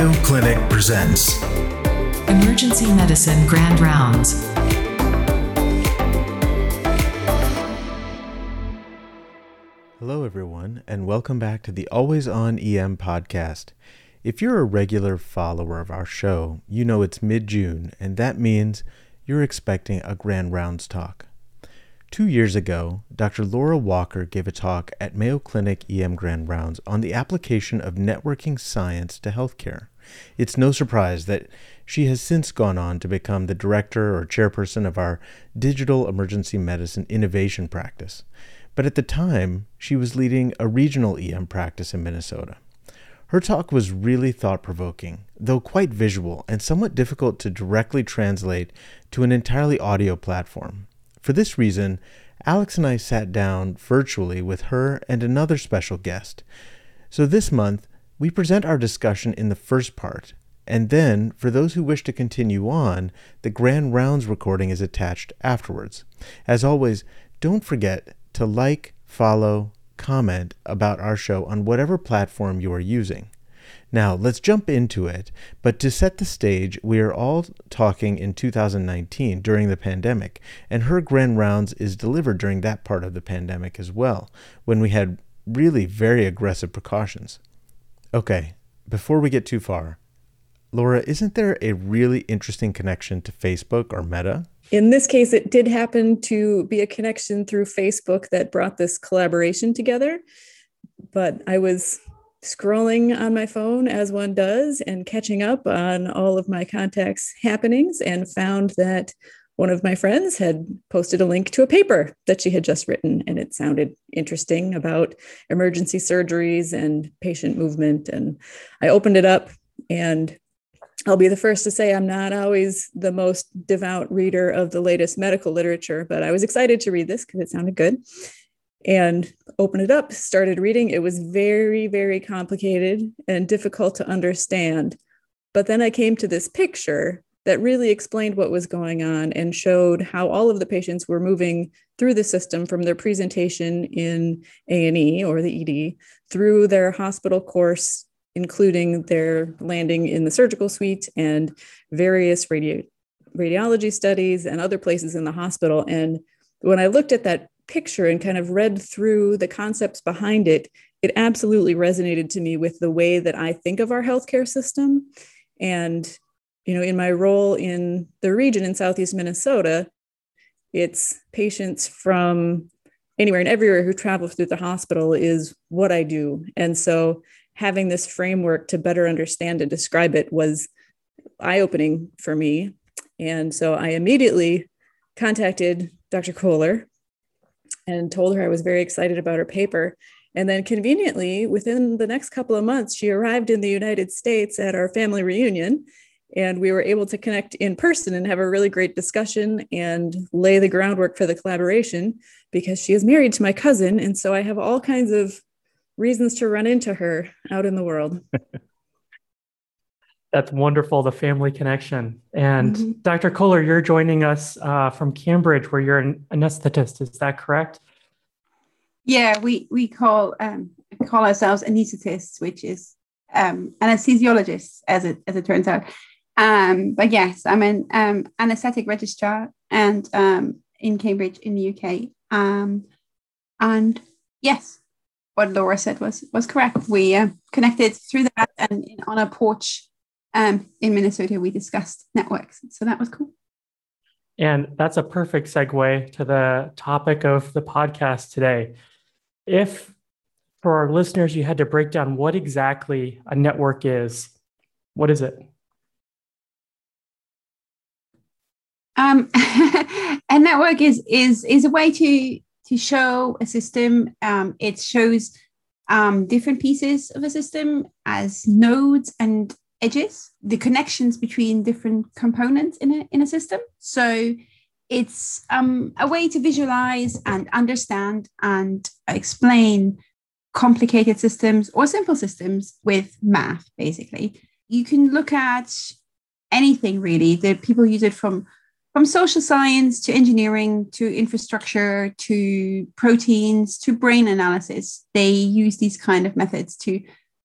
Mayo Clinic presents Emergency Medicine Grand Rounds. Hello, everyone, and welcome back to the Always On EM podcast. If you're a regular follower of our show, you know it's mid June, and that means you're expecting a Grand Rounds talk. Two years ago, Dr. Laura Walker gave a talk at Mayo Clinic EM Grand Rounds on the application of networking science to healthcare. It's no surprise that she has since gone on to become the director or chairperson of our Digital Emergency Medicine Innovation Practice. But at the time, she was leading a regional EM practice in Minnesota. Her talk was really thought provoking, though quite visual and somewhat difficult to directly translate to an entirely audio platform. For this reason, Alex and I sat down virtually with her and another special guest. So this month, we present our discussion in the first part, and then, for those who wish to continue on, the Grand Rounds recording is attached afterwards. As always, don't forget to like, follow, comment about our show on whatever platform you are using. Now, let's jump into it. But to set the stage, we are all talking in 2019 during the pandemic, and her grand rounds is delivered during that part of the pandemic as well, when we had really very aggressive precautions. Okay, before we get too far, Laura, isn't there a really interesting connection to Facebook or Meta? In this case, it did happen to be a connection through Facebook that brought this collaboration together. But I was scrolling on my phone as one does and catching up on all of my contacts happenings and found that one of my friends had posted a link to a paper that she had just written and it sounded interesting about emergency surgeries and patient movement. And i opened it up and I'll be the first to say I'm not always the most devout reader of the latest medical literature, but I was excited to read this because it sounded good and opened it up, started reading. It was very, very complicated and difficult to understand. But then I came to this picture that really explained what was going on and showed how all of the patients were moving through the system from their presentation in A&E or the ED through their hospital course including their landing in the surgical suite and various radio, radiology studies and other places in the hospital and when I looked at that picture and kind of read through the concepts behind it, it absolutely resonated to me with the way that I think of our healthcare system. And, you know, in my role in the region in Southeast Minnesota, it's patients from anywhere and everywhere who travel through the hospital is what I do. And so having this framework to better understand and describe it was eye opening for me. And so I immediately contacted Dr. Kohler and told her I was very excited about her paper. And then conveniently, within the next couple of months, she arrived in the United States at our family reunion. And we were able to connect in person and have a really great discussion and lay the groundwork for the collaboration because she is married to my cousin. And so I have all kinds of reasons to run into her out in the world. That's wonderful, the family connection. And mm-hmm. Dr. Kohler, you're joining us uh, from Cambridge, where you're an anesthetist. Is that correct? Yeah, we we call um, call ourselves anesthetists, which is um, anesthesiologists, as it as it turns out. Um, but yes, I'm an um, anesthetic registrar and um, in Cambridge in the UK. Um, and yes, what Laura said was was correct. We uh, connected through that, and on a porch um, in Minnesota, we discussed networks. So that was cool. And that's a perfect segue to the topic of the podcast today. If for our listeners, you had to break down what exactly a network is, what is it? Um, a network is is is a way to to show a system. Um, it shows um, different pieces of a system as nodes and edges, the connections between different components in a, in a system. So it's um, a way to visualize and understand and explain complicated systems or simple systems with math, basically. You can look at anything really. The people use it from from social science to engineering to infrastructure to proteins to brain analysis. They use these kind of methods to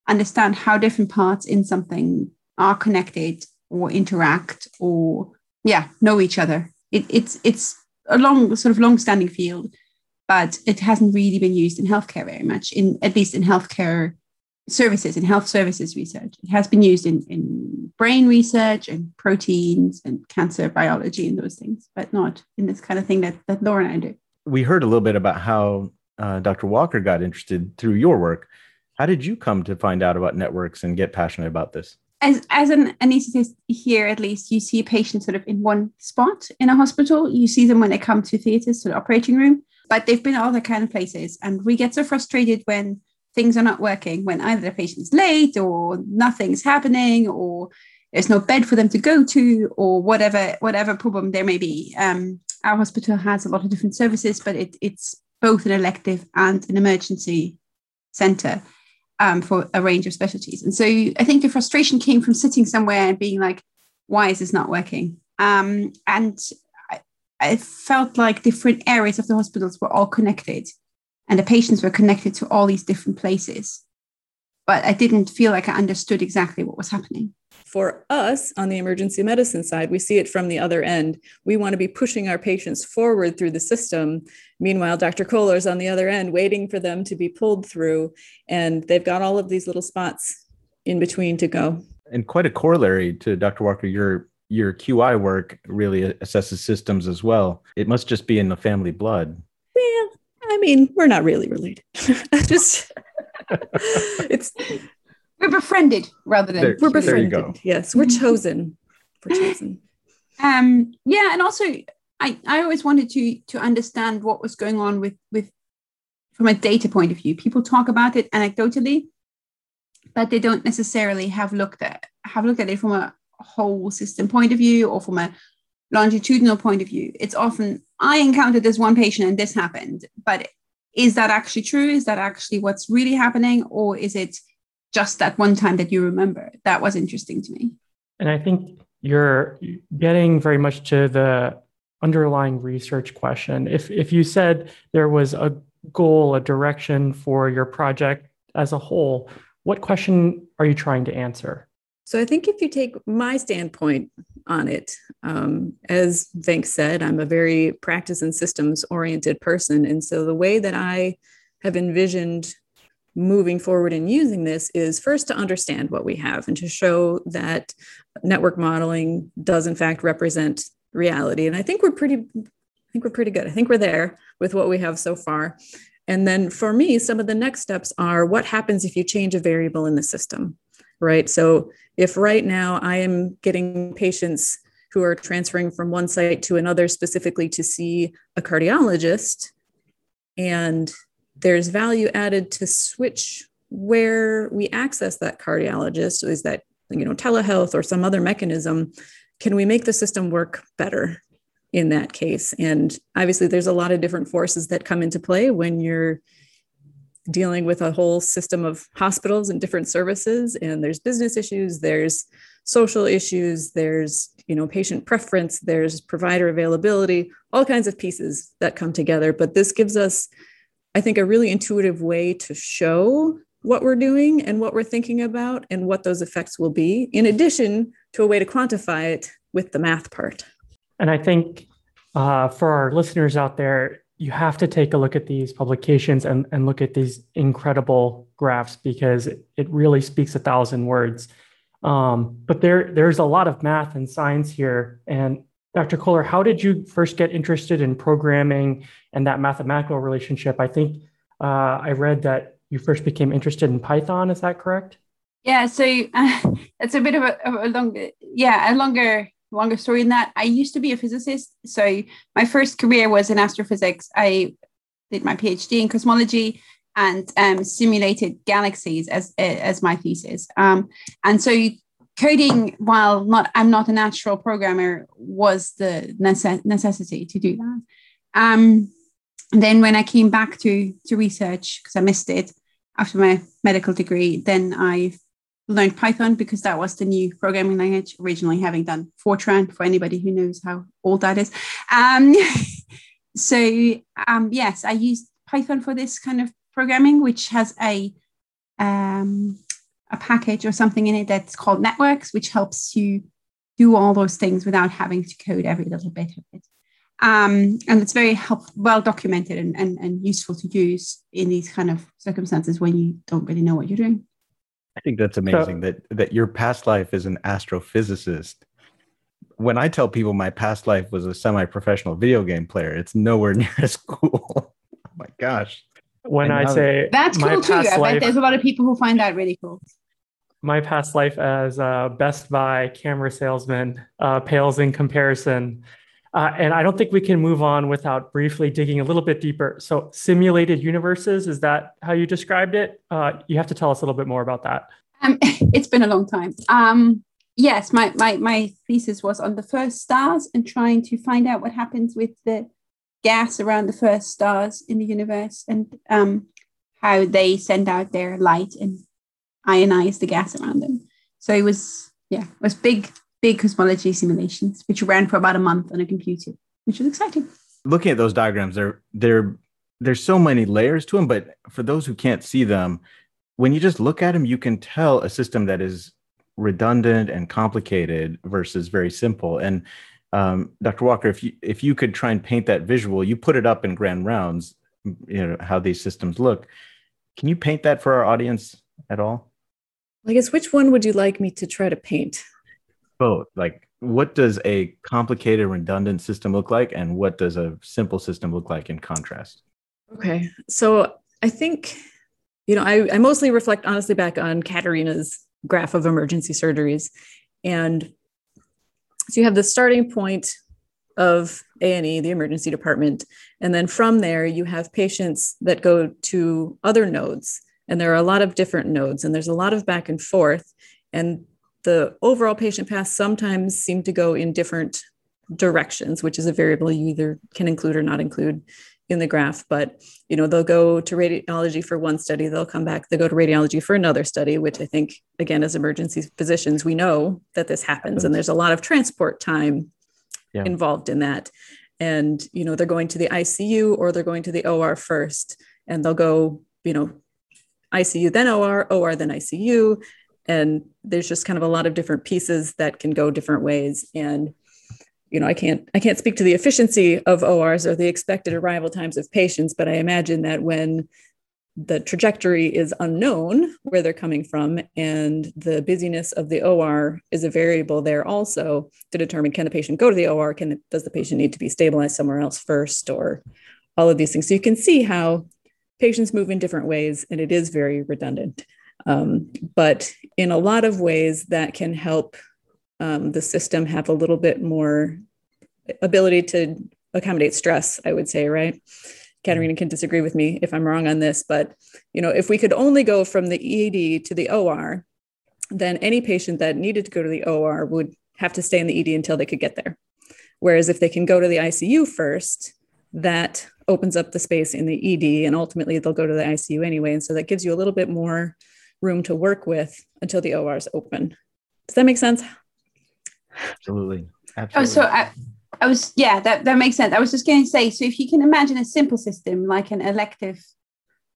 understand how different parts in something are connected or interact or yeah know each other. It, it's it's a long sort of long-standing field, but it hasn't really been used in healthcare very much. In at least in healthcare services, in health services research, it has been used in in brain research and proteins and cancer biology and those things, but not in this kind of thing that that Laura and I do. We heard a little bit about how uh, Dr. Walker got interested through your work. How did you come to find out about networks and get passionate about this? As, as an anesthetist here, at least, you see patients sort of in one spot in a hospital. You see them when they come to theatres, to the operating room, but they've been other kind of places. And we get so frustrated when things are not working, when either the patient's late or nothing's happening or there's no bed for them to go to or whatever whatever problem there may be. Um, our hospital has a lot of different services, but it, it's both an elective and an emergency center um, for a range of specialties. And so I think the frustration came from sitting somewhere and being like, why is this not working? Um, and I, I felt like different areas of the hospitals were all connected and the patients were connected to all these different places. But I didn't feel like I understood exactly what was happening for us on the emergency medicine side, we see it from the other end. We want to be pushing our patients forward through the system. Meanwhile, Dr. Kohler's on the other end, waiting for them to be pulled through. And they've got all of these little spots in between to go. And quite a corollary to Dr. Walker, your your QI work really assesses systems as well. It must just be in the family blood. Well, I mean, we're not really related. just it's we're befriended rather than there, we're befriended. Yes, we're chosen. We're chosen. Um, yeah, and also I, I always wanted to to understand what was going on with with from a data point of view. People talk about it anecdotally, but they don't necessarily have looked at have looked at it from a whole system point of view or from a longitudinal point of view. It's often I encountered this one patient and this happened, but is that actually true? Is that actually what's really happening, or is it just that one time that you remember. That was interesting to me. And I think you're getting very much to the underlying research question. If if you said there was a goal, a direction for your project as a whole, what question are you trying to answer? So I think if you take my standpoint on it, um, as Venk said, I'm a very practice and systems oriented person. And so the way that I have envisioned moving forward and using this is first to understand what we have and to show that network modeling does in fact represent reality. And i think we're pretty i think we're pretty good. I think we're there with what we have so far. And then for me some of the next steps are what happens if you change a variable in the system right? So if right now i am getting patients who are transferring from one site to another specifically to see a cardiologist and there's value added to switch where we access that cardiologist is that you know telehealth or some other mechanism. Can we make the system work better in that case? And obviously there's a lot of different forces that come into play when you're dealing with a whole system of hospitals and different services. And there's business issues there's social issues there's you know patient preference there's provider availability all kinds of pieces that come together. But this gives us I think, a really intuitive way to show what we're doing and what we're thinking about and what those effects will be, in addition to a way to quantify it with the math part. And I think uh, for our listeners out there, you have to take a look at these publications and, and look at these incredible graphs because it really speaks a thousand words. Um, but there, there's a lot of math and science here. And Dr. Kohler, how did you first get interested in programming and that mathematical relationship? I think uh, I read that you first became interested in Python. Is that correct? Yeah, so uh, it's a bit of a, a longer, yeah, a longer, longer story than that. I used to be a physicist, so my first career was in astrophysics. I did my PhD in cosmology and um, simulated galaxies as as my thesis. Um, and so coding while not i'm not a natural programmer was the necess- necessity to do that. Um, then when i came back to to research because i missed it after my medical degree then i learned python because that was the new programming language originally having done fortran for anybody who knows how old that is. Um, so um, yes i used python for this kind of programming which has a um, a package or something in it that's called NetworkX, which helps you do all those things without having to code every little bit of it. Um, and it's very help, well documented and, and, and useful to use in these kind of circumstances when you don't really know what you're doing. I think that's amazing so, that that your past life is an astrophysicist. When I tell people my past life was a semi-professional video game player, it's nowhere near as cool. oh my gosh. When I say that's cool too, I life, bet there's a lot of people who find that really cool. My past life as a Best Buy camera salesman uh, pales in comparison. Uh, and I don't think we can move on without briefly digging a little bit deeper. So, simulated universes, is that how you described it? Uh, you have to tell us a little bit more about that. Um, it's been a long time. Um, yes, my, my, my thesis was on the first stars and trying to find out what happens with the gas around the first stars in the universe and um, how they send out their light and ionize the gas around them. So it was, yeah, it was big, big cosmology simulations, which ran for about a month on a computer, which was exciting. Looking at those diagrams, there, there, there's so many layers to them. But for those who can't see them, when you just look at them, you can tell a system that is redundant and complicated versus very simple. And um, Dr. Walker, if you if you could try and paint that visual, you put it up in grand rounds, you know how these systems look. Can you paint that for our audience at all? I guess which one would you like me to try to paint? Both. Like, what does a complicated, redundant system look like, and what does a simple system look like in contrast? Okay, so I think you know I, I mostly reflect honestly back on Katharina's graph of emergency surgeries, and so you have the starting point of A&E, the emergency department, and then from there you have patients that go to other nodes, and there are a lot of different nodes, and there's a lot of back and forth, and the overall patient paths sometimes seem to go in different directions, which is a variable you either can include or not include in the graph but you know they'll go to radiology for one study they'll come back they go to radiology for another study which i think again as emergency physicians we know that this happens and there's a lot of transport time yeah. involved in that. And you know they're going to the icu or they're going to the or first and they'll go you know icu then or or then icu and there's just kind of a lot of different pieces that can go different ways. And you know, I can't I can't speak to the efficiency of ORs or the expected arrival times of patients, but I imagine that when the trajectory is unknown where they're coming from and the busyness of the OR is a variable there also to determine can the patient go to the OR can does the patient need to be stabilized somewhere else first or all of these things? So you can see how patients move in different ways and it is very redundant. Um, but in a lot of ways that can help um, the system have a little bit more ability to accommodate stress, I would say, right? Katharina can disagree with me if I'm wrong on this, but you know, if we could only go from the ED to the OR, then any patient that needed to go to the OR would have to stay in the ED until they could get there. Whereas if they can go to the ICU first, that opens up the space in the ED and ultimately they'll go to the ICU anyway. And so that gives you a little bit more room to work with until the OR is open. Does that make sense? Absolutely. Absolutely. Oh, so I, I was, yeah, that, that makes sense. I was just going to say, so if you can imagine a simple system like an elective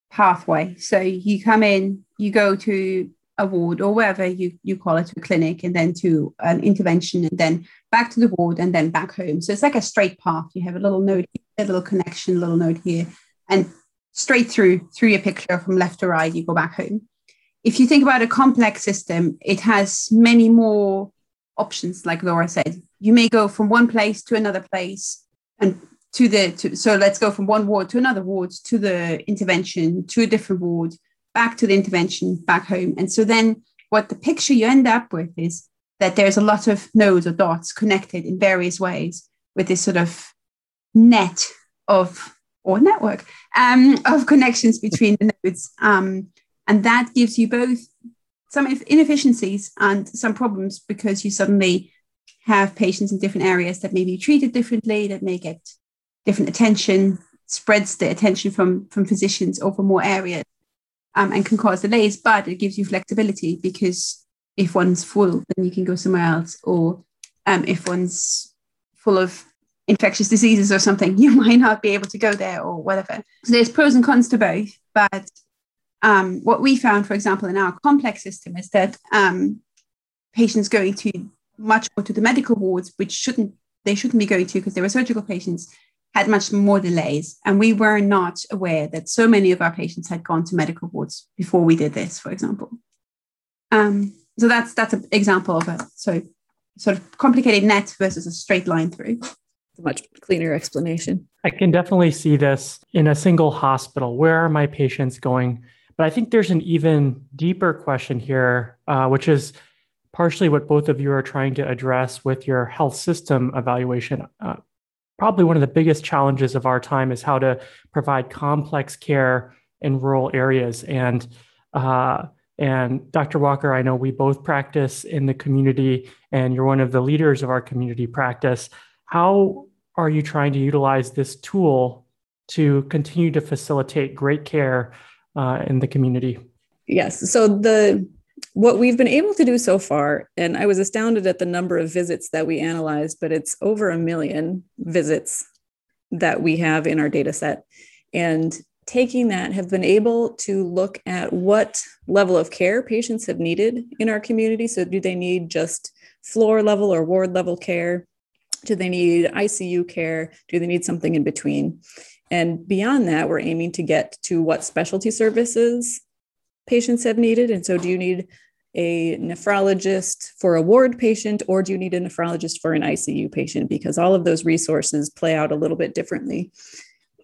pathway, so you come in, you go to a ward or wherever you, you call it, to a clinic, and then to an intervention, and then back to the ward, and then back home. So it's like a straight path. You have a little node, a little connection, a little node here, and straight through through your picture from left to right, you go back home. If you think about a complex system, it has many more options, like Laura said. You may go from one place to another place and to the to, so let's go from one ward to another ward to the intervention to a different ward back to the intervention back home and so then what the picture you end up with is that there's a lot of nodes or dots connected in various ways with this sort of net of or network um, of connections between the nodes um, and that gives you both some inefficiencies and some problems because you suddenly have patients in different areas that may be treated differently, that may get different attention, spreads the attention from, from physicians over more areas um, and can cause delays, but it gives you flexibility because if one's full, then you can go somewhere else. Or um, if one's full of infectious diseases or something, you might not be able to go there or whatever. So there's pros and cons to both, but um, what we found, for example, in our complex system is that um, patients going to much more to the medical wards, which shouldn't they shouldn't be going to because they were surgical patients, had much more delays. And we were not aware that so many of our patients had gone to medical wards before we did this, for example. Um, so that's that's an example of a so sort of complicated net versus a straight line through. Much cleaner explanation. I can definitely see this in a single hospital. Where are my patients going? But I think there's an even deeper question here, uh, which is partially what both of you are trying to address with your health system evaluation. Uh, probably one of the biggest challenges of our time is how to provide complex care in rural areas. And uh, and Dr. Walker, I know we both practice in the community, and you're one of the leaders of our community practice. How are you trying to utilize this tool to continue to facilitate great care uh, in the community? Yes. So the what we've been able to do so far, and I was astounded at the number of visits that we analyzed, but it's over a million visits that we have in our data set. And taking that, have been able to look at what level of care patients have needed in our community. So, do they need just floor level or ward level care? Do they need ICU care? Do they need something in between? And beyond that, we're aiming to get to what specialty services patients have needed. And so, do you need a nephrologist for a ward patient, or do you need a nephrologist for an ICU patient? Because all of those resources play out a little bit differently.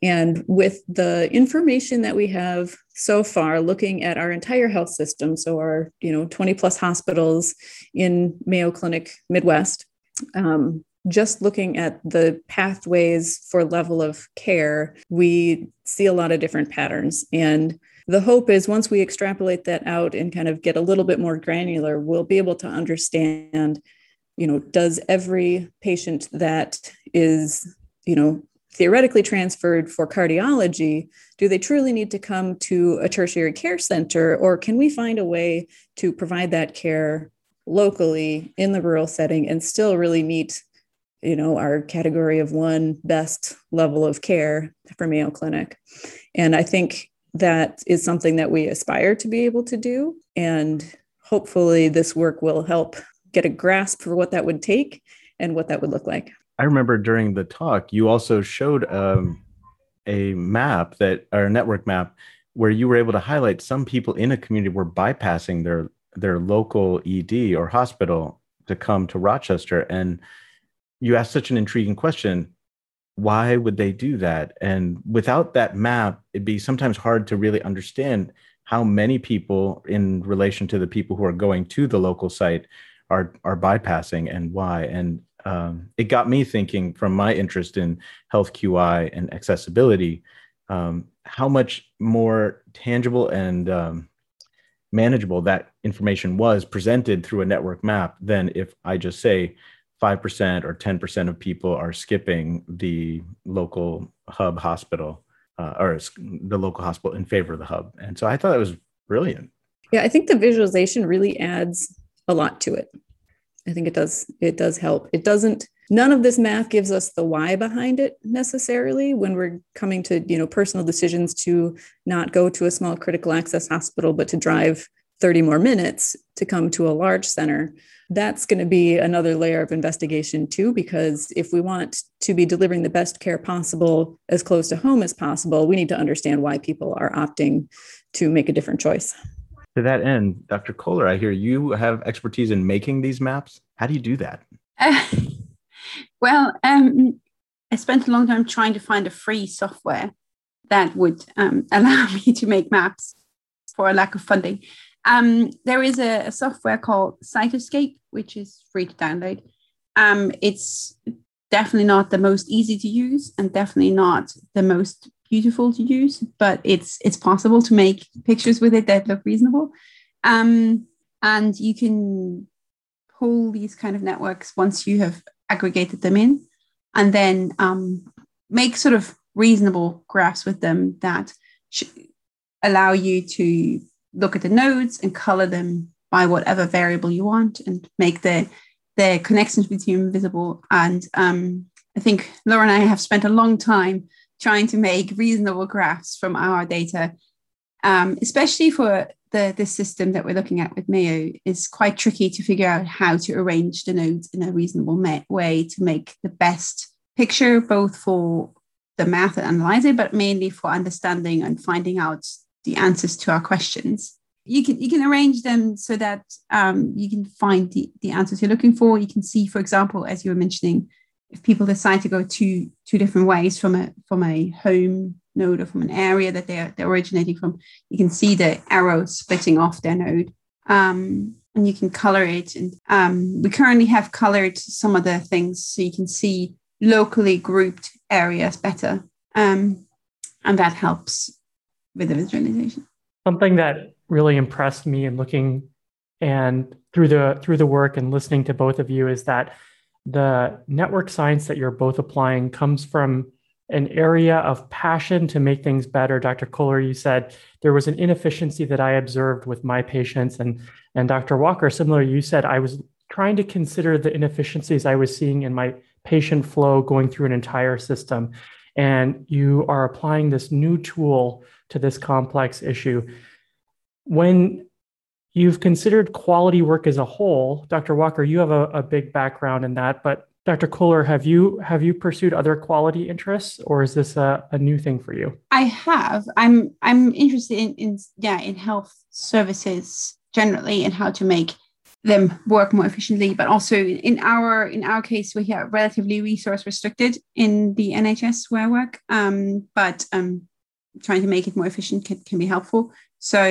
And with the information that we have so far, looking at our entire health system, so our you know 20 plus hospitals in Mayo Clinic Midwest, um, just looking at the pathways for level of care, we see a lot of different patterns. And the hope is once we extrapolate that out and kind of get a little bit more granular, we'll be able to understand, you know, does every patient that is, you know, theoretically transferred for cardiology, do they truly need to come to a tertiary care center, or can we find a way to provide that care locally in the rural setting and still really meet, you know, our category of one best level of care for Mayo Clinic? And I think that is something that we aspire to be able to do, and hopefully this work will help get a grasp for what that would take and what that would look like. I remember during the talk, you also showed um, a map that, or a network map, where you were able to highlight some people in a community were bypassing their their local ED or hospital to come to Rochester. And you asked such an intriguing question: Why would they do that? And without that map, it'd be sometimes hard to really understand how many people, in relation to the people who are going to the local site, are are bypassing and why. And um, it got me thinking from my interest in health QI and accessibility, um, how much more tangible and um, manageable that information was presented through a network map than if I just say 5% or 10% of people are skipping the local hub hospital uh, or the local hospital in favor of the hub. And so I thought that was brilliant. Yeah, I think the visualization really adds a lot to it. I think it does it does help. It doesn't none of this math gives us the why behind it necessarily when we're coming to, you know, personal decisions to not go to a small critical access hospital but to drive 30 more minutes to come to a large center. That's going to be another layer of investigation too because if we want to be delivering the best care possible as close to home as possible, we need to understand why people are opting to make a different choice. To that end, Dr. Kohler, I hear you have expertise in making these maps. How do you do that? Uh, well, um, I spent a long time trying to find a free software that would um, allow me to make maps for a lack of funding. Um, there is a, a, software called Cytoscape, which is free to download. Um, it's definitely not the most easy to use and definitely not the most beautiful to use, but it's it's possible to make pictures with it that look reasonable. Um, and you can pull these kind of networks once you have aggregated them in, and then um, make sort of reasonable graphs with them that sh- allow you to look at the nodes and color them by whatever variable you want and make the the connections between them visible. And um, I think Laura and I have spent a long time trying to make reasonable graphs from our data um, especially for the, the system that we're looking at with Mayo, is quite tricky to figure out how to arrange the nodes in a reasonable way to make the best picture, both for the math and analyzing, but mainly for understanding and finding out the answers to our questions. You can you can arrange them so that um, you can find the, the answers you're looking for. You can see, for example, as you were mentioning, if people decide to go two two different ways from a from a home node or from an area that they're, they're originating from, you can see the arrows splitting off their node. Um, and you can color it. And um, we currently have colored some of the things so you can see locally grouped areas better. Um, and that helps with the visualization. Something that really impressed me in looking and through the through the work and listening to both of you is that the network science that you're both applying comes from an area of passion to make things better. Dr. Kohler, you said there was an inefficiency that I observed with my patients. And, and Dr. Walker, similar, you said I was trying to consider the inefficiencies I was seeing in my patient flow going through an entire system. And you are applying this new tool to this complex issue. When you've considered quality work as a whole, Dr. Walker, you have a, a big background in that, but Dr. Kohler, have you have you pursued other quality interests, or is this a, a new thing for you? I have. I'm I'm interested in, in yeah in health services generally and how to make them work more efficiently. But also in our in our case, we are relatively resource restricted in the NHS where I work. Um, but um, trying to make it more efficient can, can be helpful. So,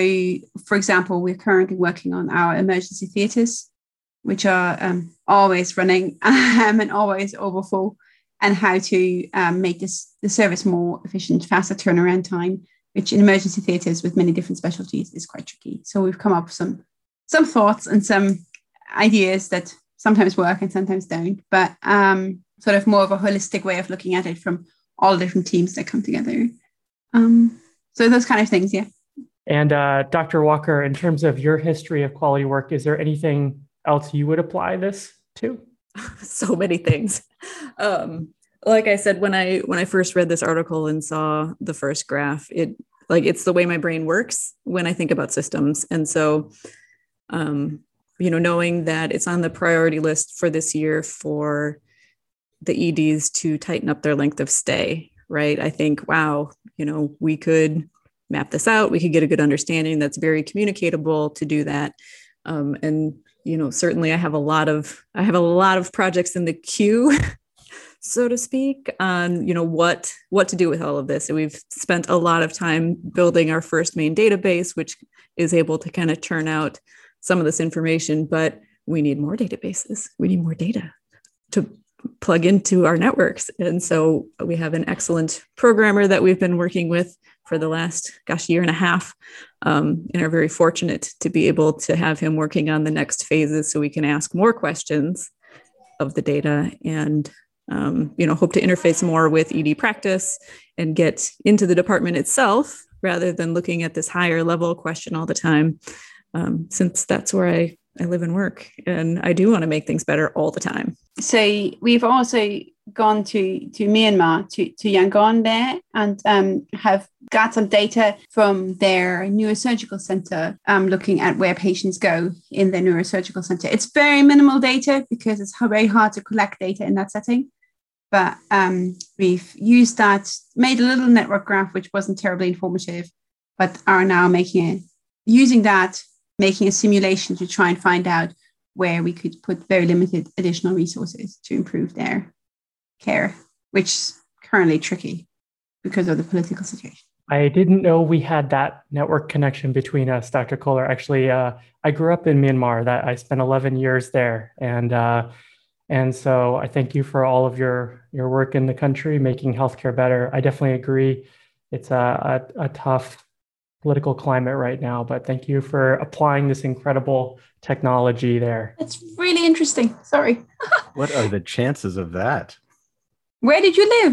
for example, we're currently working on our emergency theatres which are um, always running um, and always overfull, and how to um, make this the service more efficient, faster turnaround time, which in emergency theatres with many different specialties is quite tricky. So we've come up with some some thoughts and some ideas that sometimes work and sometimes don't, but um, sort of more of a holistic way of looking at it from all the different teams that come together. Um, so those kind of things, yeah. And uh, Dr. Walker, in terms of your history of quality work, is there anything else you would apply this to? so many things. Um, like I said, when I when I first read this article and saw the first graph, it like it's the way my brain works when I think about systems. And so um, you know, knowing that it's on the priority list for this year for the EDs to tighten up their length of stay, right? I think, wow, you know, we could map this out. We could get a good understanding that's very communicatable to do that. Um, and you know certainly i have a lot of i have a lot of projects in the queue so to speak on you know what what to do with all of this and we've spent a lot of time building our first main database which is able to kind of churn out some of this information but we need more databases we need more data to plug into our networks. And so we have an excellent programmer that we've been working with for the last gosh year and a half um, and are very fortunate to be able to have him working on the next phases so we can ask more questions of the data and um, you know hope to interface more with ed practice and get into the department itself rather than looking at this higher level question all the time. Um, since that's where i I live and work, and I do want to make things better all the time. So we've also gone to to Myanmar to to Yangon there, and um, have got some data from their neurosurgical center, um, looking at where patients go in their neurosurgical center. It's very minimal data because it's very hard to collect data in that setting. But um, we've used that, made a little network graph, which wasn't terribly informative, but are now making it using that making a simulation to try and find out where we could put very limited additional resources to improve their care, which is currently tricky because of the political situation. I didn't know we had that network connection between us, Dr. Kohler. Actually, uh, I grew up in Myanmar. That I spent 11 years there, and uh, and so I thank you for all of your your work in the country, making healthcare better. I definitely agree. It's a, a, a tough political climate right now. But thank you for applying this incredible technology there. It's really interesting. Sorry. what are the chances of that? Where did you live?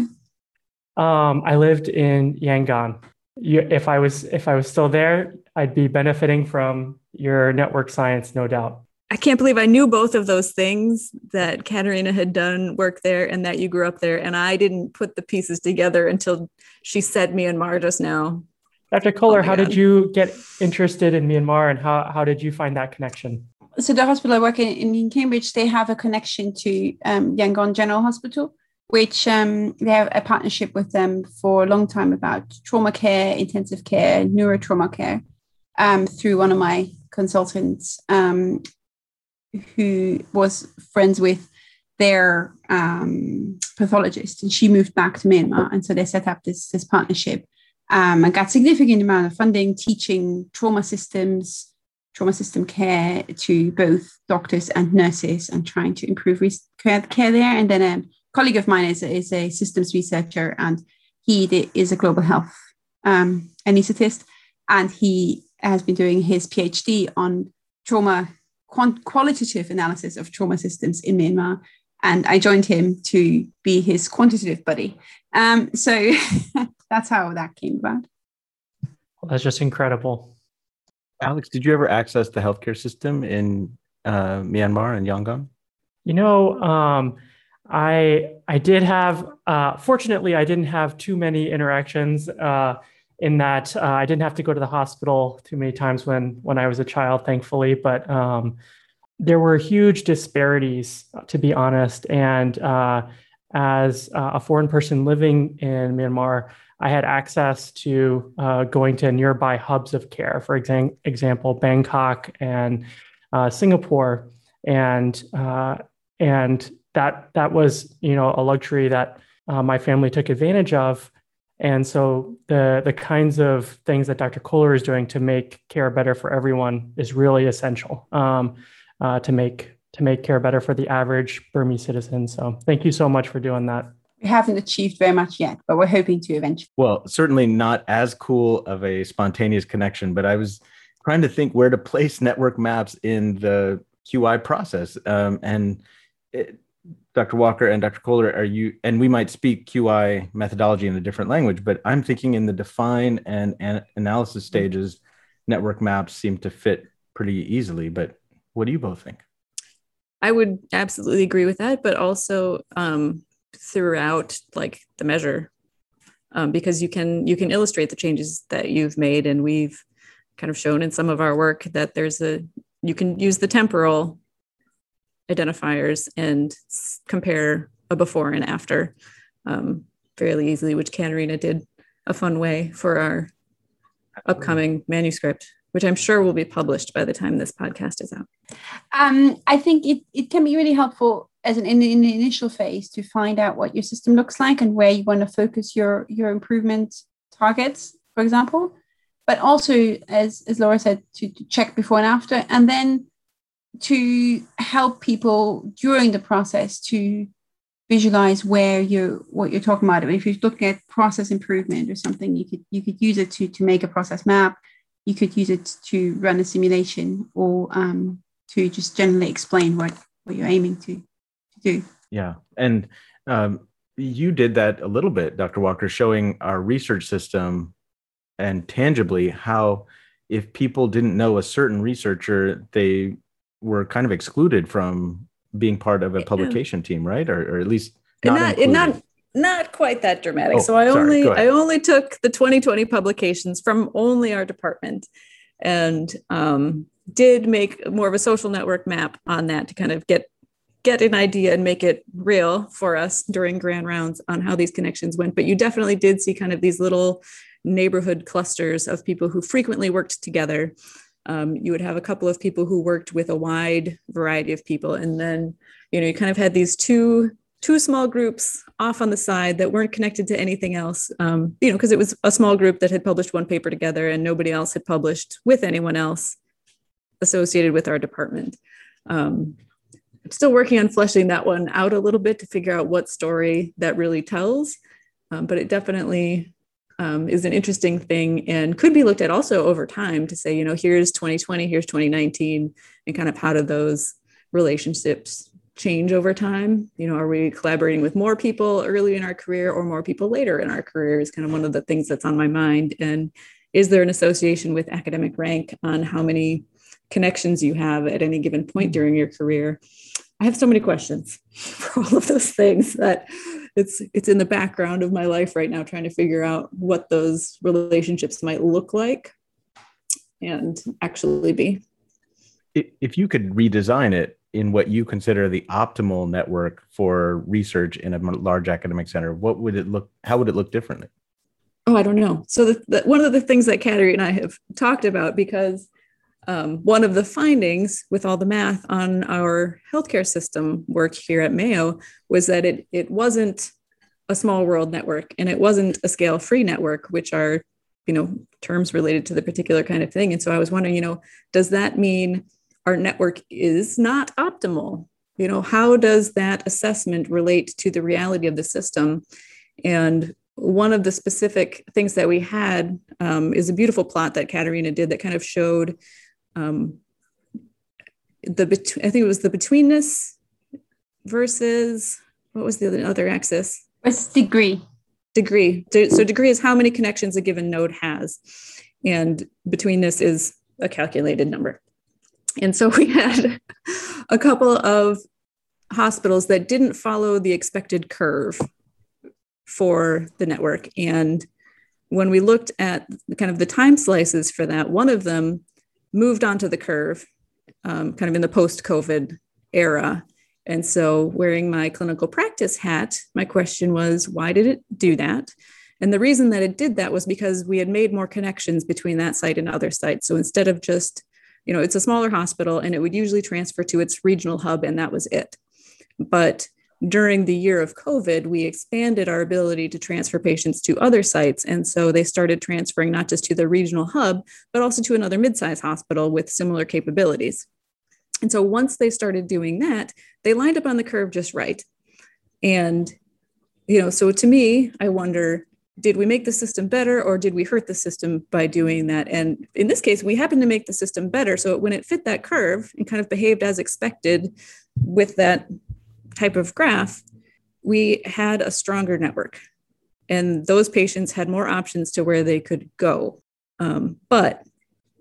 Um, I lived in Yangon. You, if I was if I was still there, I'd be benefiting from your network science, no doubt. I can't believe I knew both of those things that Katharina had done work there and that you grew up there. And I didn't put the pieces together until she said me Myanmar just now. Dr. Kohler, Oh how did you get interested in Myanmar and how, how did you find that connection? so the hospital I work in, in, in Cambridge, they have a connection to um, Yangon General Hospital, which um, they have a partnership with them for a long time about trauma care, intensive care, neurotrauma care, um, through one of my consultants um, who was friends with their um, pathologist, and she moved back to Myanmar, and so they set up this this partnership um, and got significant amount of funding, teaching trauma systems trauma system care to both doctors and nurses and trying to improve care, there. And then a colleague of mine is, is a systems researcher and he is a global health um, anesthetist. And he has been doing his PhD on trauma, quant- qualitative analysis of trauma systems in Myanmar. And I joined him to be his quantitative buddy. Um, so that's how that came about. That's just incredible. Alex, did you ever access the healthcare system in uh, Myanmar and Yangon? You know, um, I I did have. Uh, fortunately, I didn't have too many interactions. Uh, in that, uh, I didn't have to go to the hospital too many times when when I was a child, thankfully. But um, there were huge disparities, to be honest. And uh, as uh, a foreign person living in Myanmar, I had access to uh, going to nearby hubs of care, for exam- example, Bangkok and uh, Singapore, and uh, and that that was you know a luxury that uh, my family took advantage of, and so the the kinds of things that Dr. Kohler is doing to make care better for everyone is really essential um, uh, to make to make care better for the average Burmese citizen. So thank you so much for doing that. We haven't achieved very much yet, but we're hoping to eventually. Well, certainly not as cool of a spontaneous connection, but I was trying to think where to place network maps in the QI process. Um, and it, Dr. Walker and Dr. Kohler, are you, and we might speak QI methodology in a different language, but I'm thinking in the define and, and analysis stages, network maps seem to fit pretty easily. But what do you both think? I would absolutely agree with that, but also um, throughout like the measure, um, because you can you can illustrate the changes that you've made, and we've kind of shown in some of our work that there's a you can use the temporal identifiers and compare a before and after um, fairly easily, which Katharina did a fun way for our upcoming manuscript, which I'm sure will be published by the time this podcast is out. Um, I think it, it can be really helpful as an in, in the initial phase to find out what your system looks like and where you want to focus your your improvement targets, for example. But also, as as Laura said, to, to check before and after, and then to help people during the process to visualize where you what you're talking about. I mean, if you're looking at process improvement or something, you could you could use it to to make a process map. You could use it to run a simulation or um, to just generally explain what what you're aiming to, to do. Yeah. And um, you did that a little bit, Dr. Walker, showing our research system and tangibly how if people didn't know a certain researcher, they were kind of excluded from being part of a publication team, right? Or, or at least not, not, included. not not quite that dramatic. Oh, so I sorry, only. I only took the 2020 publications from only our department and um, did make more of a social network map on that to kind of get get an idea and make it real for us during grand rounds on how these connections went. But you definitely did see kind of these little neighborhood clusters of people who frequently worked together. Um, you would have a couple of people who worked with a wide variety of people, and then you know you kind of had these two two small groups off on the side that weren't connected to anything else um, you know because it was a small group that had published one paper together and nobody else had published with anyone else associated with our department. Um, i'm still working on fleshing that one out a little bit to figure out what story that really tells um, but it definitely um, is an interesting thing and could be looked at also over time to say you know here's 2020 here's 2019 and kind of how do those relationships change over time? You know are we collaborating with more people early in our career or more people later in our career is kind of one of the things that's on my mind. And is there an association with academic rank on how many connections you have at any given point mm-hmm. during your career? I have so many questions for all of those things that it's it's in the background of my life right now trying to figure out what those relationships might look like and actually be. If you could redesign it in what you consider the optimal network for research in a large academic center what would it look how would it look differently oh i don't know so the, the, one of the things that Kateri and i have talked about because um, one of the findings with all the math on our healthcare system work here at Mayo was that it, it wasn't a small world network and it wasn't a scale free network, which are, you know, terms related to the particular kind of thing. And so I was wondering, you know, does that mean our network is not optimal? You know, how does that assessment relate to the reality of the system? And one of the specific things that we had um, is a beautiful plot that Katharina did that kind of showed um, the bet- I think it was the betweenness versus what was the other, other axis? What's degree? Degree. So degree is how many connections a given node has, and betweenness is a calculated number. And so we had a couple of hospitals that didn't follow the expected curve for the network. And when we looked at kind of the time slices for that, one of them moved onto the curve um, kind of in the post COVID era. And so, wearing my clinical practice hat, my question was, why did it do that? And the reason that it did that was because we had made more connections between that site and other sites. So instead of just, you know, it's a smaller hospital and it would usually transfer to its regional hub and that was it. But during the year of COVID, we expanded our ability to transfer patients to other sites. And so they started transferring not just to the regional hub, but also to another mid-sized hospital with similar capabilities. And so once they started doing that, they lined up on the curve just right. And, you know, so to me, I wonder, did we make the system better or did we hurt the system by doing that? And in this case, we happened to make the system better. So when it fit that curve and kind of behaved as expected with that type of graph, we had a stronger network. And those patients had more options to where they could go. Um, but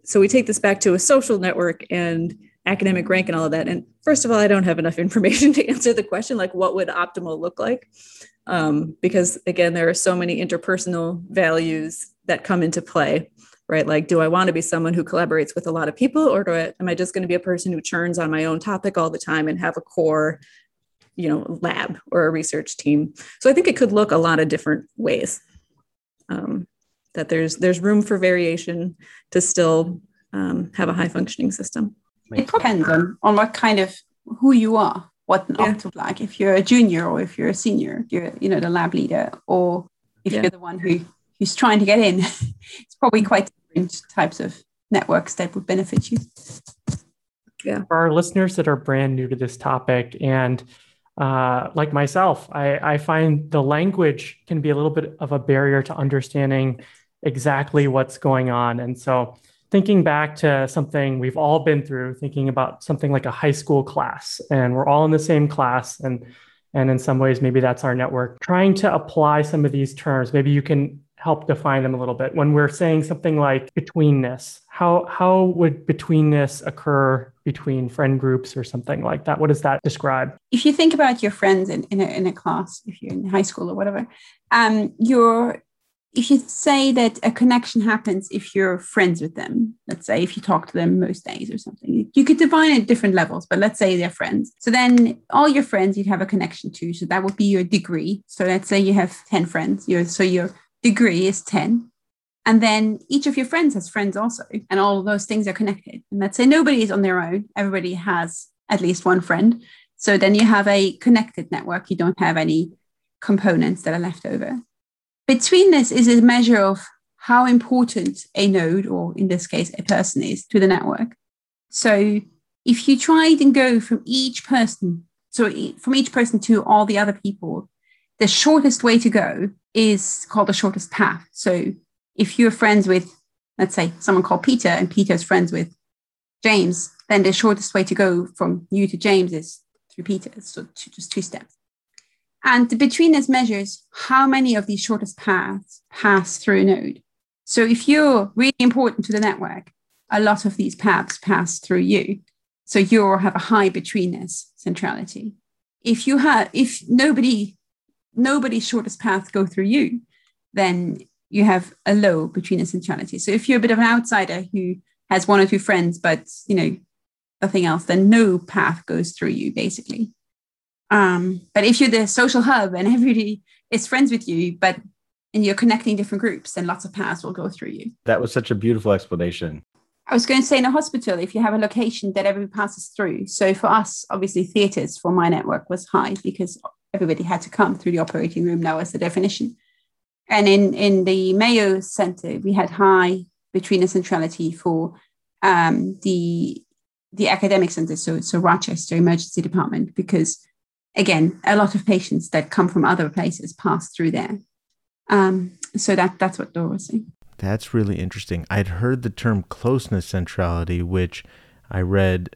so we take this back to a social network and academic rank and all of that. And first of all, I don't have enough information to answer the question like, what would optimal look like? Um, because again, there are so many interpersonal values that come into play, right? Like, do I want to be someone who collaborates with a lot of people, or do I, am I just going to be a person who churns on my own topic all the time and have a core you know lab or a research team so i think it could look a lot of different ways um, that there's there's room for variation to still um, have a high functioning system it depends on, on what kind of who you are what an yeah. optimal like if you're a junior or if you're a senior you're you know the lab leader or if yeah. you're the one who who's trying to get in it's probably quite different types of networks that would benefit you yeah for our listeners that are brand new to this topic and uh, like myself, I, I find the language can be a little bit of a barrier to understanding exactly what's going on. And so, thinking back to something we've all been through, thinking about something like a high school class, and we're all in the same class, and and in some ways, maybe that's our network. Trying to apply some of these terms, maybe you can help define them a little bit. When we're saying something like betweenness, how how would betweenness occur between friend groups or something like that? What does that describe? If you think about your friends in, in, a, in a class, if you're in high school or whatever, um, you're if you say that a connection happens if you're friends with them, let's say if you talk to them most days or something, you could define it at different levels, but let's say they're friends. So then all your friends you'd have a connection to. So that would be your degree. So let's say you have 10 friends. You're, so your degree is 10. And then each of your friends has friends also, and all those things are connected. And let's say nobody is on their own, everybody has at least one friend. So then you have a connected network. You don't have any components that are left over. Betweenness is a measure of how important a node, or in this case, a person is to the network. So if you try and go from each person, so from each person to all the other people, the shortest way to go is called the shortest path. So if you're friends with, let's say, someone called Peter and Peter's friends with James, then the shortest way to go from you to James is through Peter. So just two steps. And the betweenness measures how many of these shortest paths pass through a node. So if you're really important to the network, a lot of these paths pass through you. So you have a high betweenness centrality. If you have, if nobody, nobody's shortest path go through you, then you have a low betweenness centrality. So if you're a bit of an outsider who has one or two friends, but you know nothing else, then no path goes through you basically. Um, but if you're the social hub and everybody is friends with you, but and you're connecting different groups, then lots of paths will go through you. That was such a beautiful explanation. I was going to say in a hospital, if you have a location that everybody passes through. So for us, obviously, theatres for my network was high because everybody had to come through the operating room. That was the definition. And in, in the Mayo Center, we had high betweenness centrality for um, the the academic center, so so Rochester Emergency Department, because again, a lot of patients that come from other places pass through there. Um, so that that's what Laura was saying. That's really interesting. I'd heard the term closeness centrality, which I read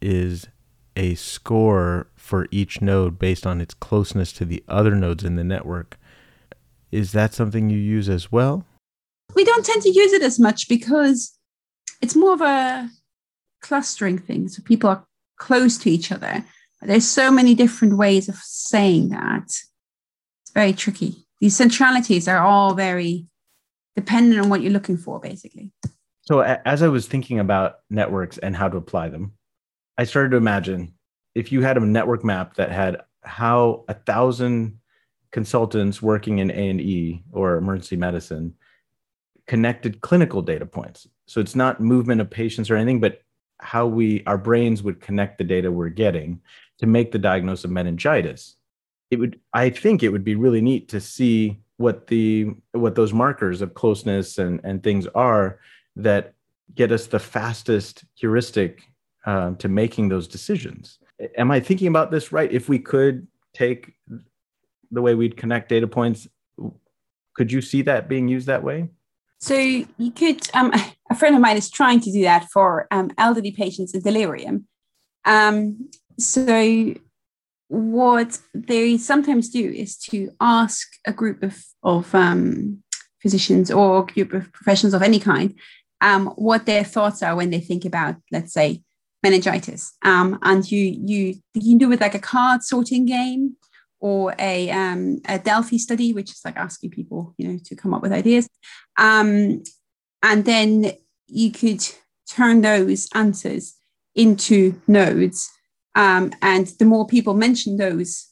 is a score for each node based on its closeness to the other nodes in the network. Is that something you use as well? We don't tend to use it as much because it's more of a clustering thing. So people are close to each other. There's so many different ways of saying that. It's very tricky. These centralities are all very dependent on what you're looking for, basically. So, as I was thinking about networks and how to apply them, I started to imagine if you had a network map that had how a thousand consultants working in A and E or emergency medicine connected clinical data points. So it's not movement of patients or anything, but how we our brains would connect the data we're getting to make the diagnosis of meningitis. It would i think it would be really neat to see what the what those markers of closeness and and things are that get us the fastest heuristic uh, to making those decisions. Am i thinking about this right? If we could take the way we'd connect data points could you see that being used that way? So you could, um, a friend of mine is trying to do that for um, elderly patients in delirium. Um, so what they sometimes do is to ask a group of, of um, physicians or group of professionals of any kind um, what their thoughts are when they think about, let's say, meningitis. Um, and you you you can do it like a card sorting game or a, um, a Delphi study, which is like asking people, you know, to come up with ideas. Um, and then you could turn those answers into nodes. Um, and the more people mention those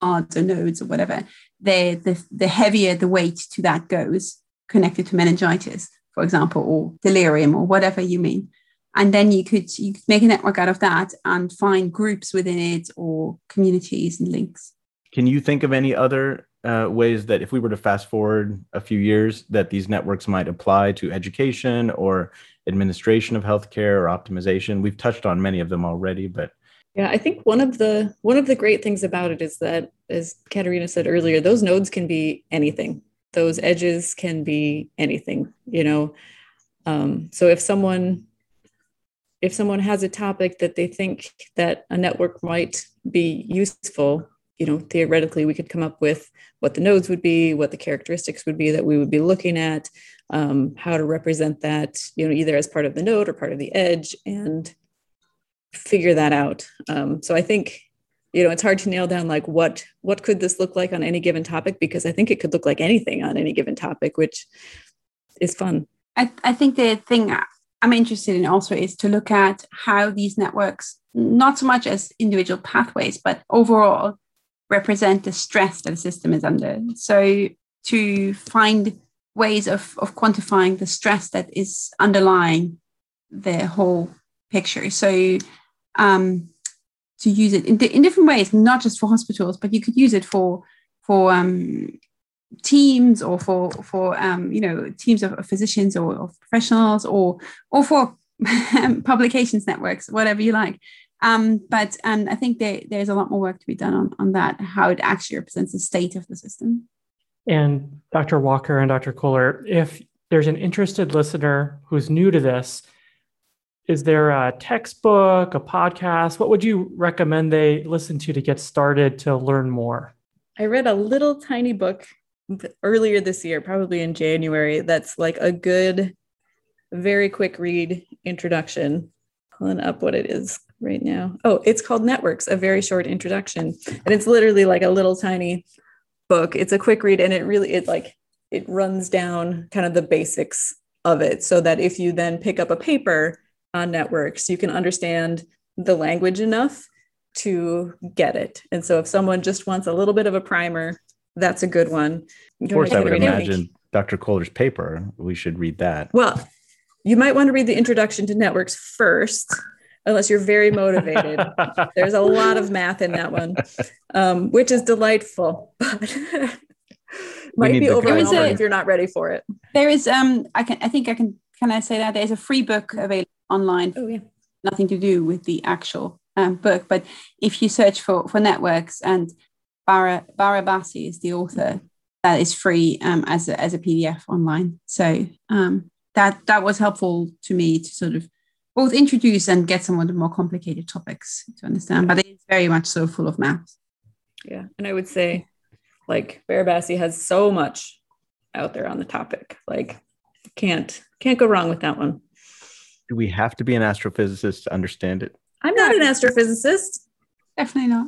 cards or nodes or whatever, the, the, the heavier the weight to that goes connected to meningitis, for example, or delirium or whatever you mean. And then you could, you could make a network out of that and find groups within it or communities and links. Can you think of any other uh, ways that if we were to fast forward a few years that these networks might apply to education or administration of healthcare or optimization? We've touched on many of them already, but yeah, I think one of the one of the great things about it is that, as Katharina said earlier, those nodes can be anything. Those edges can be anything. You know, um, so if someone if someone has a topic that they think that a network might be useful you know, theoretically, we could come up with what the nodes would be, what the characteristics would be that we would be looking at, um, how to represent that, you know, either as part of the node or part of the edge, and figure that out. Um, so I think, you know, it's hard to nail down like what what could this look like on any given topic because I think it could look like anything on any given topic, which is fun. I, I think the thing I'm interested in also is to look at how these networks, not so much as individual pathways, but overall, represent the stress that the system is under. So to find ways of, of quantifying the stress that is underlying the whole picture. So um, to use it in, in different ways, not just for hospitals, but you could use it for for um, teams or for for um, you know teams of, of physicians or of professionals or or for publications networks, whatever you like. Um, but I think there, there's a lot more work to be done on, on that, how it actually represents the state of the system. And Dr. Walker and Dr. Kohler, if there's an interested listener who's new to this, is there a textbook, a podcast? What would you recommend they listen to to get started to learn more? I read a little tiny book earlier this year, probably in January, that's like a good, very quick read introduction pulling up what it is right now. Oh, it's called Networks, a very short introduction. And it's literally like a little tiny book. It's a quick read and it really it like it runs down kind of the basics of it so that if you then pick up a paper on networks, you can understand the language enough to get it. And so if someone just wants a little bit of a primer, that's a good one. Of course, I would imagine Dr. Kohler's paper, we should read that. Well, you might want to read the introduction to networks first, unless you're very motivated. There's a lot of math in that one, um, which is delightful, but might be overwhelming if you're not ready for it. There is, um, I can, I think I can, can I say that there's a free book available online. Oh yeah. Nothing to do with the actual um, book, but if you search for for networks and Bara Barabasi is the author, that is free um, as a as a PDF online. So um, that that was helpful to me to sort of both introduce and get some of the more complicated topics to understand. But it's very much so full of math. Yeah, and I would say, like Barabasi has so much out there on the topic. Like, can't can't go wrong with that one. Do we have to be an astrophysicist to understand it? I'm not an astrophysicist. Definitely not.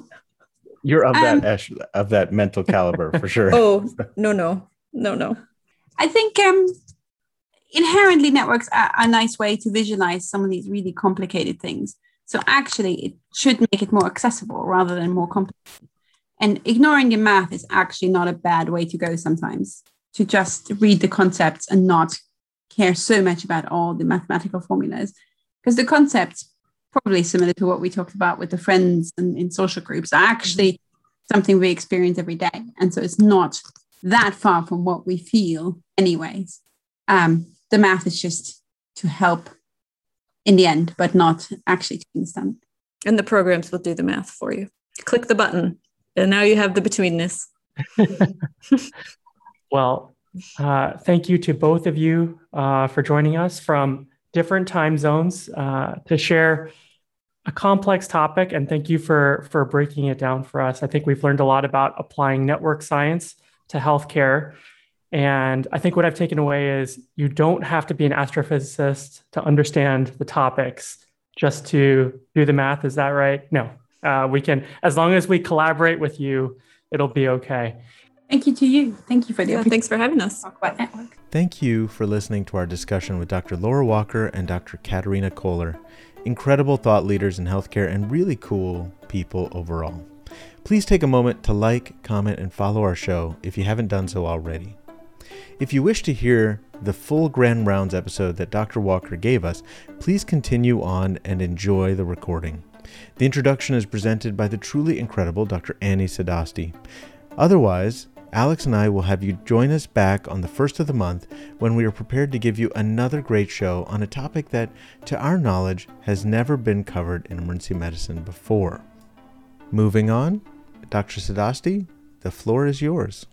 You're of um, that of that mental caliber for sure. oh no no no no. I think um, inherently networks are a nice way to visualize some of these really complicated things. So actually, it should make it more accessible rather than more complicated. And ignoring the math is actually not a bad way to go sometimes. To just read the concepts and not care so much about all the mathematical formulas, because the concepts probably similar to what we talked about with the friends and in social groups are actually something we experience every day. And so it's not that far from what we feel anyways. Um, the math is just to help in the end but not actually to understand and the programs will do the math for you. Click the button. And now you have the betweenness. Well uh, thank you to both of you uh, for joining us from different time zones uh, to share a complex topic. And thank you for, for breaking it down for us. I think we've learned a lot about applying network science to healthcare. And I think what I've taken away is you don't have to be an astrophysicist to understand the topics just to do the math. Is that right? No, uh, we can, as long as we collaborate with you, it'll be okay. Thank you to you. Thank you for the yeah, thanks for having us. Talk about network. Thank you for listening to our discussion with Dr. Laura Walker and Dr. Katharina Kohler. Incredible thought leaders in healthcare and really cool people overall. Please take a moment to like, comment, and follow our show if you haven't done so already. If you wish to hear the full Grand Rounds episode that Dr. Walker gave us, please continue on and enjoy the recording. The introduction is presented by the truly incredible Dr. Annie Sadosty. Otherwise, Alex and I will have you join us back on the first of the month when we are prepared to give you another great show on a topic that, to our knowledge, has never been covered in emergency medicine before. Moving on, Dr. Sadosty, the floor is yours.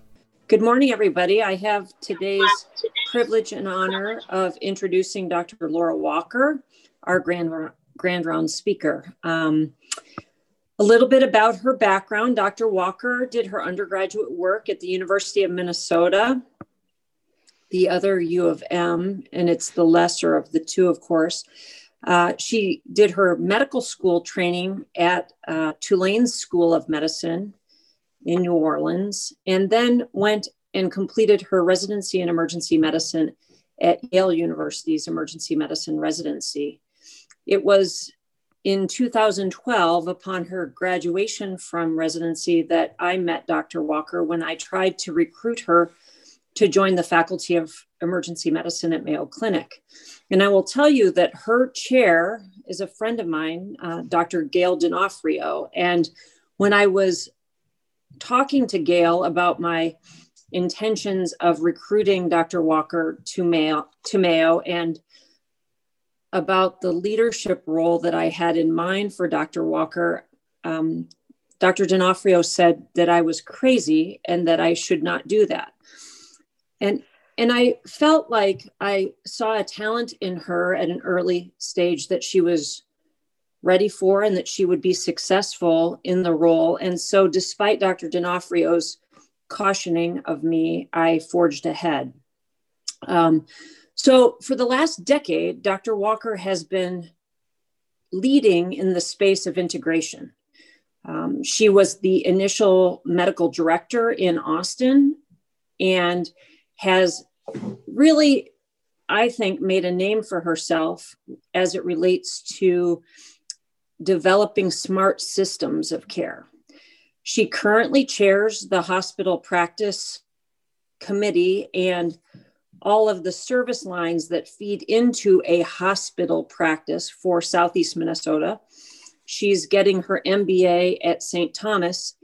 Good morning, everybody. I have today's privilege and honor of introducing Dr. Laura Walker, our Grand, Grand Round speaker. Um, a little bit about her background Dr. Walker did her undergraduate work at the University of Minnesota, the other U of M, and it's the lesser of the two, of course. Uh, she did her medical school training at uh, Tulane's School of Medicine in New Orleans, and then went and completed her residency in emergency medicine at Yale University's emergency medicine residency. It was in 2012, upon her graduation from residency, that I met Dr. Walker when I tried to recruit her to join the faculty of emergency medicine at Mayo Clinic. And I will tell you that her chair is a friend of mine, uh, Dr. Gail D'Onofrio. And when I was talking to Gail about my intentions of recruiting Dr. Walker to Mayo, to Mayo and about the leadership role that I had in mind for Dr. Walker, um, Dr. D'Onofrio said that I was crazy and that I should not do that. And and I felt like I saw a talent in her at an early stage that she was ready for and that she would be successful in the role. And so, despite Dr. D'Onofrio's cautioning of me, I forged ahead. Um, so, for the last decade, Dr. Walker has been leading in the space of integration. Um, she was the initial medical director in Austin and has really, I think, made a name for herself as it relates to developing smart systems of care. She currently chairs the hospital practice committee and all of the service lines that feed into a hospital practice for Southeast Minnesota. She's getting her MBA at St. Thomas.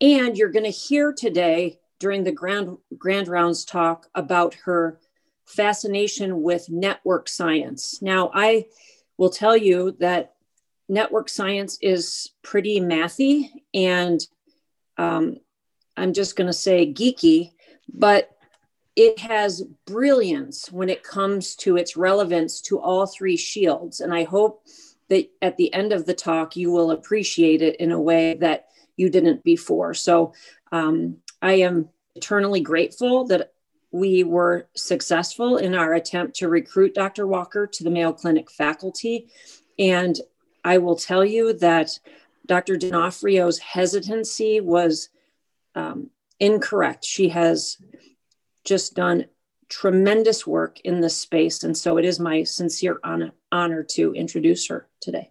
And you're going to hear today during the Grand, Grand Rounds talk about her fascination with network science. Now, I will tell you that network science is pretty mathy and um, I'm just going to say geeky, but it has brilliance when it comes to its relevance to all three shields. And I hope that at the end of the talk, you will appreciate it in a way that you didn't before. So um, I am eternally grateful that we were successful in our attempt to recruit Dr. Walker to the Mayo Clinic faculty. And I will tell you that Dr. D'Onofrio's hesitancy was um, incorrect. She has just done tremendous work in this space. And so it is my sincere honor, honor to introduce her today.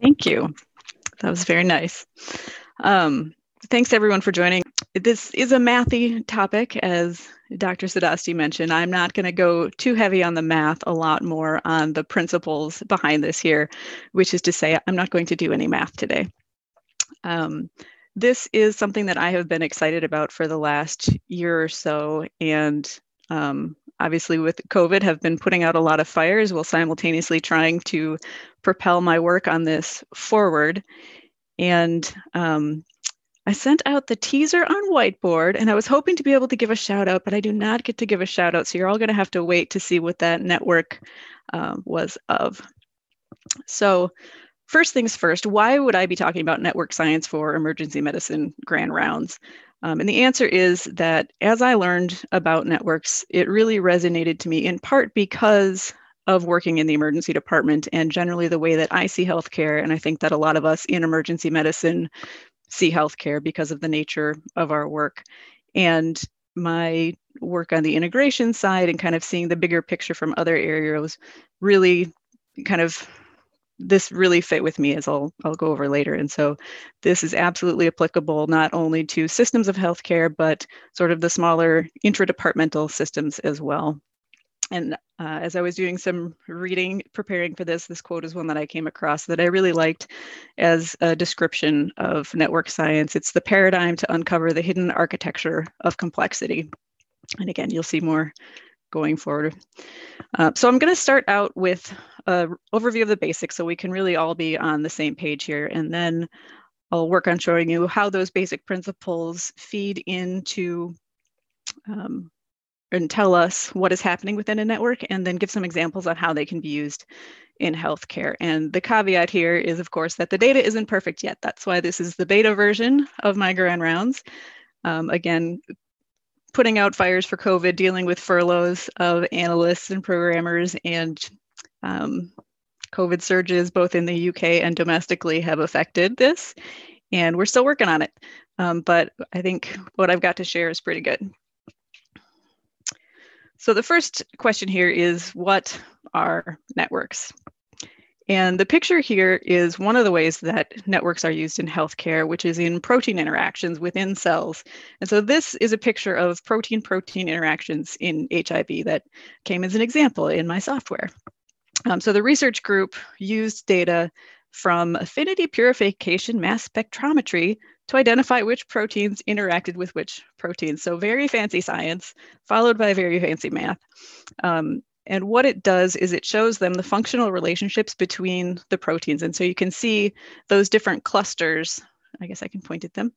Thank you. That was very nice. Um, thanks everyone for joining. This is a mathy topic, as Dr. Sadosty mentioned. I'm not going to go too heavy on the math, a lot more on the principles behind this here, which is to say, I'm not going to do any math today. Um, this is something that I have been excited about for the last year or so. And um, obviously, with COVID, have been putting out a lot of fires while simultaneously trying to propel my work on this forward. And um, I sent out the teaser on whiteboard and I was hoping to be able to give a shout out, but I do not get to give a shout out. So you're all going to have to wait to see what that network um, was of. So first things first, why would I be talking about network science for emergency medicine grand rounds? Um, and the answer is that as I learned about networks, it really resonated to me in part because of working in the emergency department and generally the way that I see healthcare. And I think that a lot of us in emergency medicine see healthcare because of the nature of our work. And my work on the integration side and kind of seeing the bigger picture from other areas really kind of this really fit with me as I'll, I'll go over later. And so this is absolutely applicable not only to systems of healthcare, but sort of the smaller intradepartmental systems as well. And uh, as I was doing some reading, preparing for this, this quote is one that I came across that I really liked as a description of network science. It's the paradigm to uncover the hidden architecture of complexity. And again, you'll see more going forward. Uh, so I'm going to start out with an overview of the basics so we can really all be on the same page here. And then I'll work on showing you how those basic principles feed into um, and tell us what is happening within a network and then give some examples on how they can be used in healthcare. And the caveat here is, of course, that the data isn't perfect yet. That's why this is the beta version of my grand rounds. Um, again, putting out fires for COVID, dealing with furloughs of analysts and programmers, and um, COVID surges both in the UK and domestically have affected this. And we're still working on it. Um, but I think what I've got to share is pretty good. So the first question here is what are networks? And the picture here is one of the ways that networks are used in healthcare, which is in protein interactions within cells. And so this is a picture of protein-protein interactions in HIV that came as an example in my software. Um, so the research group used data from affinity purification mass spectrometry to identify which proteins interacted with which proteins. So very fancy science, followed by very fancy math. Um, and what it does is it shows them the functional relationships between the proteins. And so you can see those different clusters. I guess I can point at them.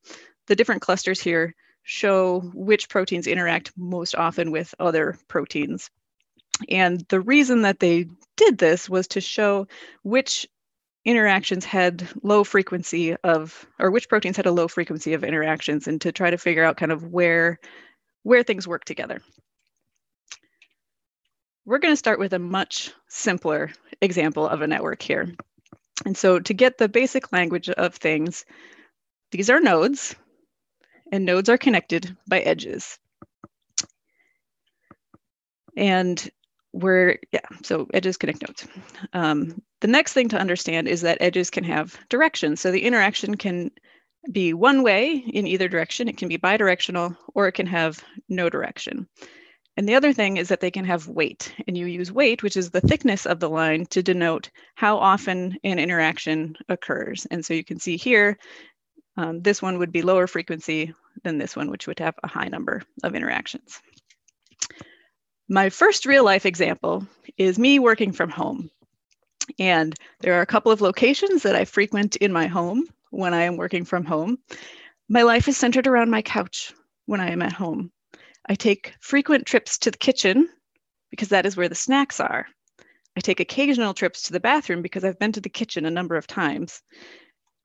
The different clusters here show which proteins interact most often with other proteins. And the reason that they did this was to show which interactions had low frequency of, or which proteins had a low frequency of interactions and to try to figure out kind of where, where things work together. We're going to start with a much simpler example of a network here. And so to get the basic language of things, these are nodes, and nodes are connected by edges. And we're, yeah, so edges connect nodes. Um, the next thing to understand is that edges can have direction. So the interaction can be one way in either direction. It can be bidirectional or it can have no direction. And the other thing is that they can have weight, and you use weight, which is the thickness of the line, to denote how often an interaction occurs. And so you can see here, um, this one would be lower frequency than this one, which would have a high number of interactions. My first real life example is me working from home. And there are a couple of locations that I frequent in my home when I am working from home. My life is centered around my couch when I am at home. I take frequent trips to the kitchen because that is where the snacks are. I take occasional trips to the bathroom because I've been to the kitchen a number of times.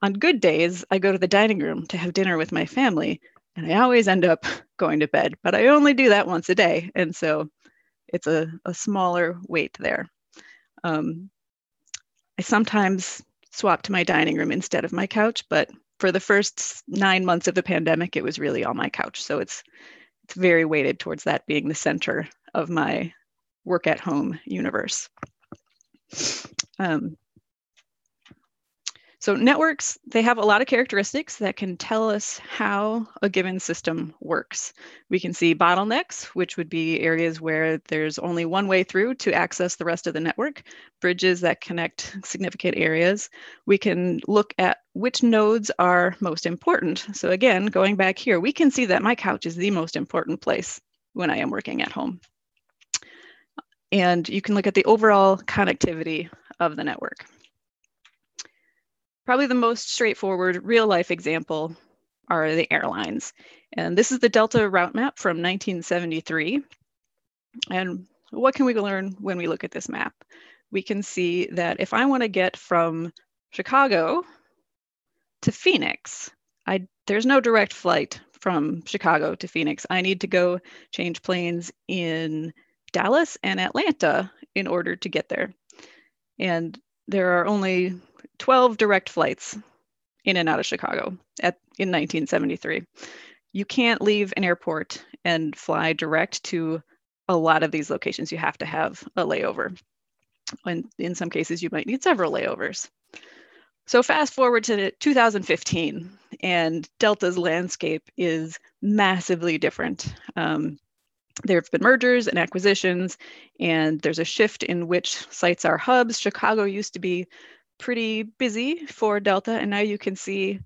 On good days, I go to the dining room to have dinner with my family, and I always end up going to bed, but I only do that once a day. And so it's a, a smaller weight there. Um, I sometimes swap to my dining room instead of my couch, but for the first nine months of the pandemic, it was really on my couch. So it's it's very weighted towards that being the center of my work at home universe. Um, so networks, they have a lot of characteristics that can tell us how a given system works. We can see bottlenecks, which would be areas where there's only one way through to access the rest of the network, bridges that connect significant areas. We can look at which nodes are most important. So again, going back here, we can see that my couch is the most important place when I am working at home. And you can look at the overall connectivity of the network. Probably the most straightforward real life example are the airlines. And this is the Delta route map from 1973. And what can we learn when we look at this map? We can see that if I want to get from Chicago to Phoenix, I, there's no direct flight from Chicago to Phoenix. I need to go change planes in Dallas and Atlanta in order to get there. And there are only 12 direct flights in and out of Chicago at, in 1973. You can't leave an airport and fly direct to a lot of these locations. You have to have a layover. And in some cases, you might need several layovers. So fast forward to 2015, and Delta's landscape is massively different. Um, there have been mergers and acquisitions, and there's a shift in which sites are hubs. Chicago used to be pretty busy for Delta, and now you can see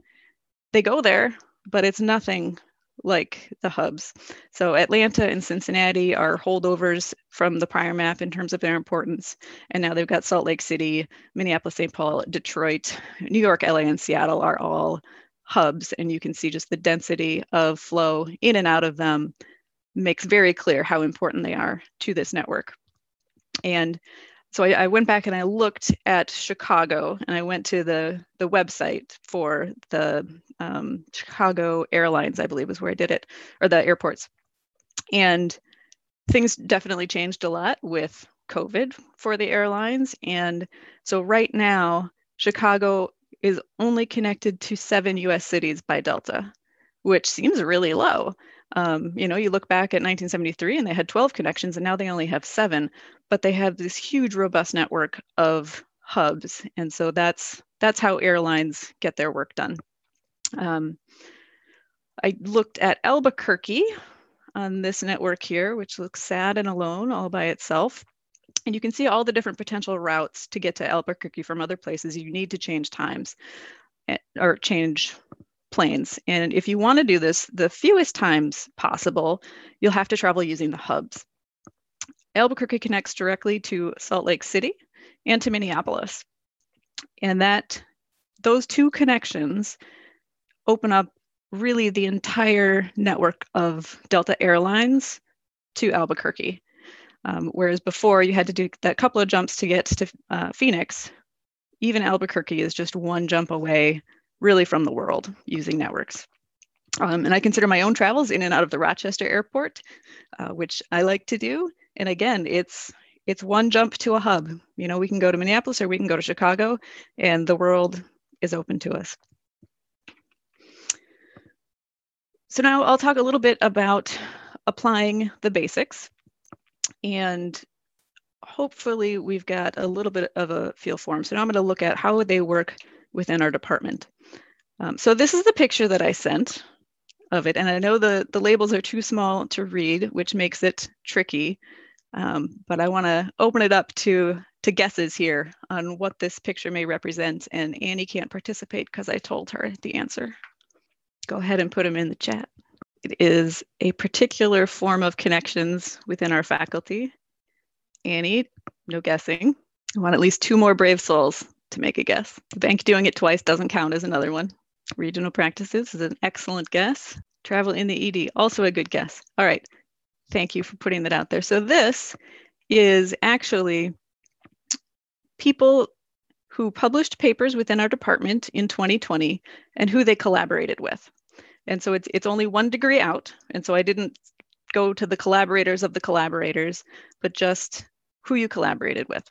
they go there, but it's nothing like the hubs. So Atlanta and Cincinnati are holdovers from the prior map in terms of their importance. And now they've got Salt Lake City, Minneapolis, St. Paul, Detroit, New York, LA, and Seattle are all hubs. And you can see just the density of flow in and out of them makes very clear how important they are to this network. And so I, I, went back and I looked at Chicago and I went to the, the website for the um, Chicago Airlines, I believe was where I did it, or the airports. And things definitely changed a lot with COVID for the airlines. And so right now, Chicago is only connected to seven US cities by Delta, which seems really low. Um, you know, you look back at 1973 and they had 12 connections and now they only have seven, but they have this huge robust network of hubs. And so that's that's how airlines get their work done. Um, I looked at Albuquerque on this network here, which looks sad and alone all by itself. And you can see all the different potential routes to get to Albuquerque from other places. You need to change times eh, or change planes. And if you want to do this the fewest times possible, you'll have to travel using the hubs. Albuquerque connects directly to Salt Lake City and to Minneapolis. And that those two connections open up really the entire network of Delta Airlines to Albuquerque. Um, whereas before you had to do that couple of jumps to get to uh, Phoenix, even Albuquerque is just one jump away really from the world using networks. Um, and I consider my own travels in and out of the Rochester airport, uh, which I like to do. And again, it's it's one jump to a hub. You know, we can go to Minneapolis or we can go to Chicago, and the world is open to us. So now I'll talk a little bit about applying the basics. And hopefully we've got a little bit of a feel for them. So now I'm going to look at how they work within our department. Um, so this is the picture that I sent of it. And I know the, the labels are too small to read, which makes it tricky. Um, but I want to open it up to, to guesses here on what this picture may represent. And Annie can't participate because I told her the answer. Go ahead and put them in the chat. It is a particular form of connections within our faculty. Annie, no guessing. I want at least two more brave souls to make a guess. The bank doing it twice doesn't count as another one. Regional practices is an excellent guess. Travel in the ED, also a good guess. All right, thank you for putting that out there. So this is actually people who published papers within our department in 2020 and who they collaborated with. And so it's, it's only one degree out. And so I didn't go to the collaborators of the collaborators, but just who you collaborated with.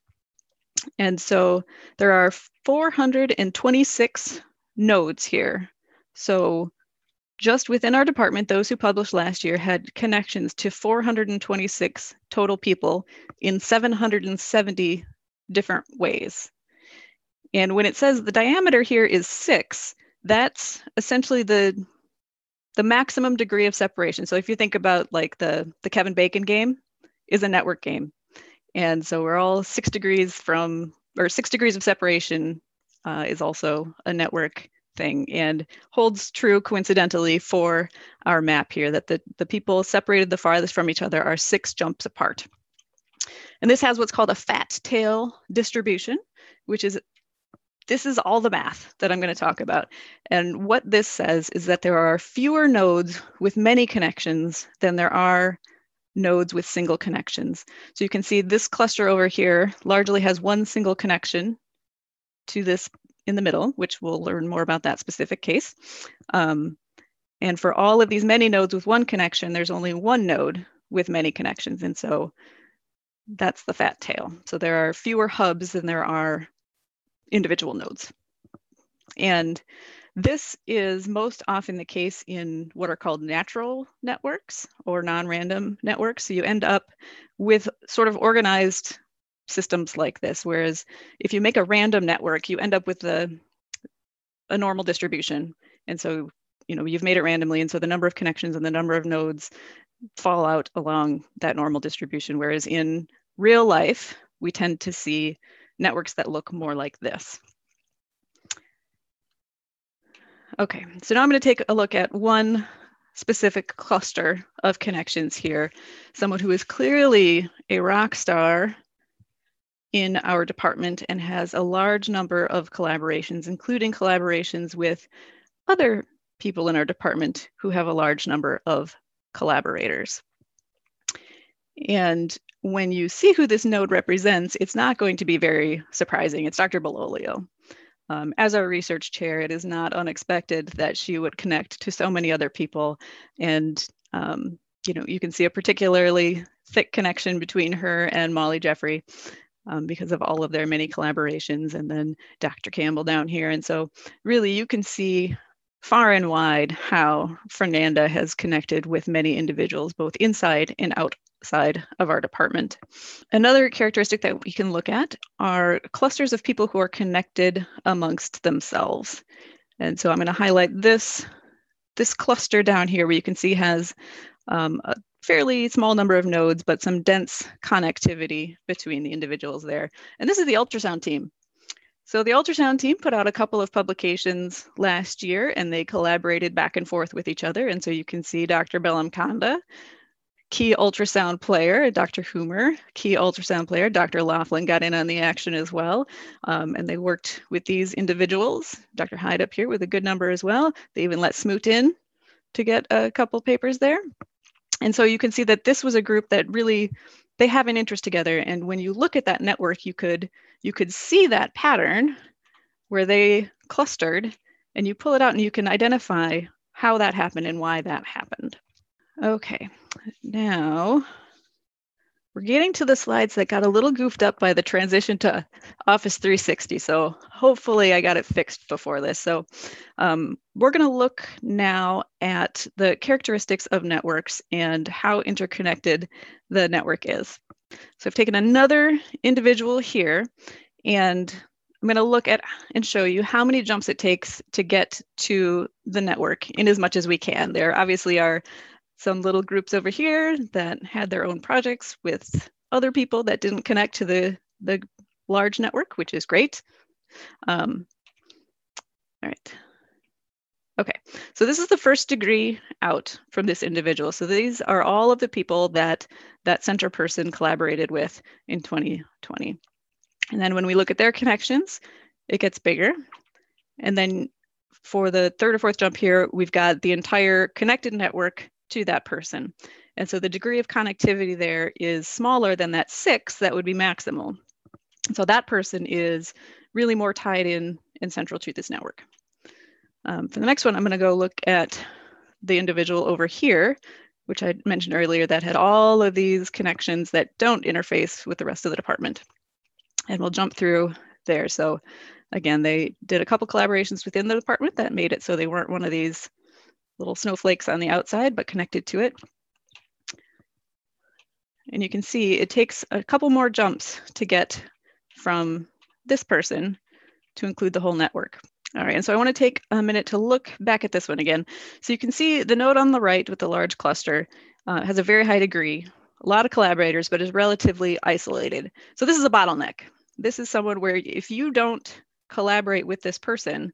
And so there are 426 nodes here. So just within our department, those who published last year had connections to 426 total people in 770 different ways. And when it says the diameter here is six, that's essentially the the maximum degree of separation. So if you think about like the the Kevin Bacon game is a network game. And so we're all six degrees from, or six degrees of separation uh, is also a network thing and holds true coincidentally for our map here that the, the people separated the farthest from each other are six jumps apart. And this has what's called a fat tail distribution, which is this is all the math that I'm going to talk about. And what this says is that there are fewer nodes with many connections than there are nodes with single connections. So you can see this cluster over here largely has one single connection to this in the middle, which we'll learn more about that specific case. Um, and for all of these many nodes with one connection, there's only one node with many connections. And so that's the fat tail. So there are fewer hubs than there are individual nodes. And this is most often the case in what are called natural networks or non-random networks. So you end up with sort of organized systems like this, whereas if you make a random network, you end up with a, a normal distribution. And so, you know, you've made it randomly. And so the number of connections and the number of nodes fall out along that normal distribution. Whereas in real life, we tend to see networks that look more like this. Okay, so now I'm going to take a look at one specific cluster of connections here. Someone who is clearly a rock star in our department and has a large number of collaborations, including collaborations with other people in our department who have a large number of collaborators. And when you see who this node represents, it's not going to be very surprising. It's Dr. Bellolio. Um, as our research chair, it is not unexpected that she would connect to so many other people. And, um, you know, you can see a particularly thick connection between her and Molly Jeffrey um, because of all of their many collaborations and then Dr. Campbell down here. And so really you can see far and wide how Fernanda has connected with many individuals, both inside and outside of our department. Another characteristic that we can look at are clusters of people who are connected amongst themselves. And so I'm going to highlight this, this cluster down here where you can see has um, a fairly small number of nodes, but some dense connectivity between the individuals there. And this is the ultrasound team. So the ultrasound team put out a couple of publications last year and they collaborated back and forth with each other. And so you can see Dr. Bellamkonda key ultrasound player, Dr. Humer, key ultrasound player, Dr. Laughlin got in on the action as well. Um, and they worked with these individuals, Dr. Hyde up here with a good number as well. They even let Smoot in to get a couple papers there. And so you can see that this was a group that really, they have an interest together. And when you look at that network, you could, you could see that pattern where they clustered and you pull it out and you can identify how that happened and why that happened. Okay, now we're getting to the slides that got a little goofed up by the transition to Office 360. So hopefully I got it fixed before this. So um, we're going to look now at the characteristics of networks and how interconnected the network is. So I've taken another individual here and I'm going to look at and show you how many jumps it takes to get to the network in as much as we can. There obviously are some little groups over here that had their own projects with other people that didn't connect to the, the large network, which is great. Um, all right. Okay, so this is the first degree out from this individual. So these are all of the people that that center person collaborated with in 2020. And then when we look at their connections, it gets bigger. And then for the third or fourth jump here, we've got the entire connected network to that person. And so the degree of connectivity there is smaller than that six that would be maximal. So that person is really more tied in and central to this network. Um, for the next one, I'm going to go look at the individual over here, which I mentioned earlier that had all of these connections that don't interface with the rest of the department. And we'll jump through there. So again, they did a couple collaborations within the department that made it so they weren't one of these little snowflakes on the outside, but connected to it. And you can see it takes a couple more jumps to get from this person to include the whole network. All right, and so I want to take a minute to look back at this one again. So you can see the node on the right with the large cluster uh, has a very high degree, a lot of collaborators, but is relatively isolated. So this is a bottleneck. This is someone where if you don't collaborate with this person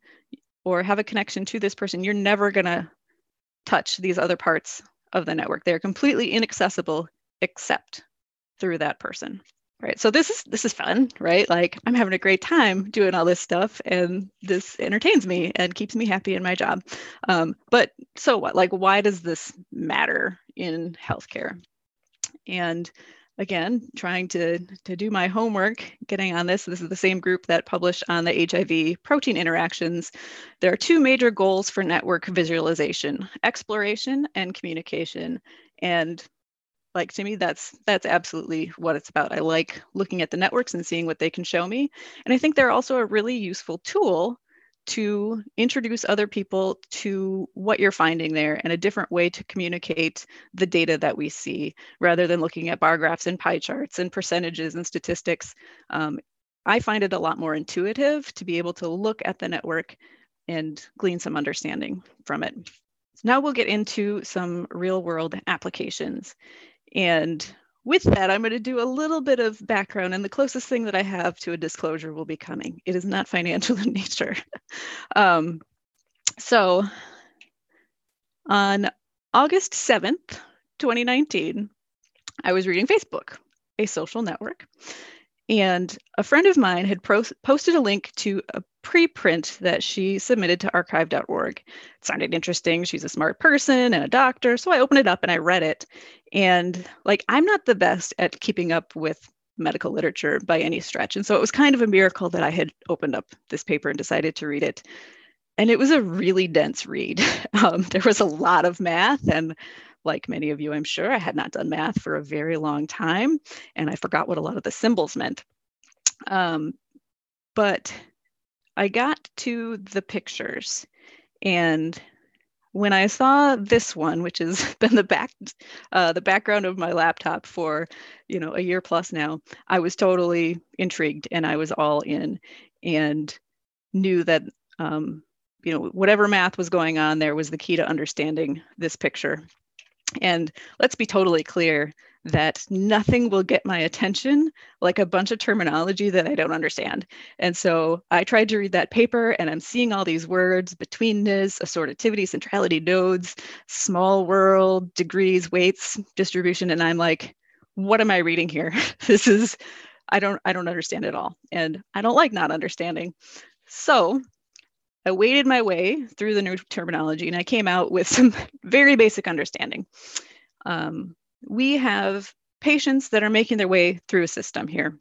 or have a connection to this person, you're never gonna touch these other parts of the network. They're completely inaccessible except through that person. Right. So this is this is fun, right? Like I'm having a great time doing all this stuff and this entertains me and keeps me happy in my job. Um, but so what? Like why does this matter in healthcare? And again, trying to, to do my homework, getting on this. This is the same group that published on the HIV protein interactions. There are two major goals for network visualization, exploration and communication. And like to me, that's that's absolutely what it's about. I like looking at the networks and seeing what they can show me. And I think they're also a really useful tool to introduce other people to what you're finding there and a different way to communicate the data that we see rather than looking at bar graphs and pie charts and percentages and statistics. Um, I find it a lot more intuitive to be able to look at the network and glean some understanding from it. So now we'll get into some real world applications. And with that, I'm going to do a little bit of background, and the closest thing that I have to a disclosure will be coming. It is not financial in nature. um, so, on August 7th, 2019, I was reading Facebook, a social network, and a friend of mine had pro- posted a link to a preprint that she submitted to arXiv.org. It sounded interesting. She's a smart person and a doctor. So I opened it up and I read it. And like, I'm not the best at keeping up with medical literature by any stretch. And so it was kind of a miracle that I had opened up this paper and decided to read it. And it was a really dense read. Um, there was a lot of math and like many of you, I'm sure, I had not done math for a very long time, and I forgot what a lot of the symbols meant. Um, but I got to the pictures, and when I saw this one, which has been the back uh, the background of my laptop for you know a year plus now, I was totally intrigued and I was all in, and knew that um, you know whatever math was going on there was the key to understanding this picture. And let's be totally clear that nothing will get my attention like a bunch of terminology that I don't understand. And so I tried to read that paper and I'm seeing all these words betweenness, assortativity, centrality, nodes, small world, degrees, weights, distribution. And I'm like, what am I reading here? this is, I don't, I don't understand it all. And I don't like not understanding. So I waded my way through the new terminology and I came out with some very basic understanding. Um, we have patients that are making their way through a system here.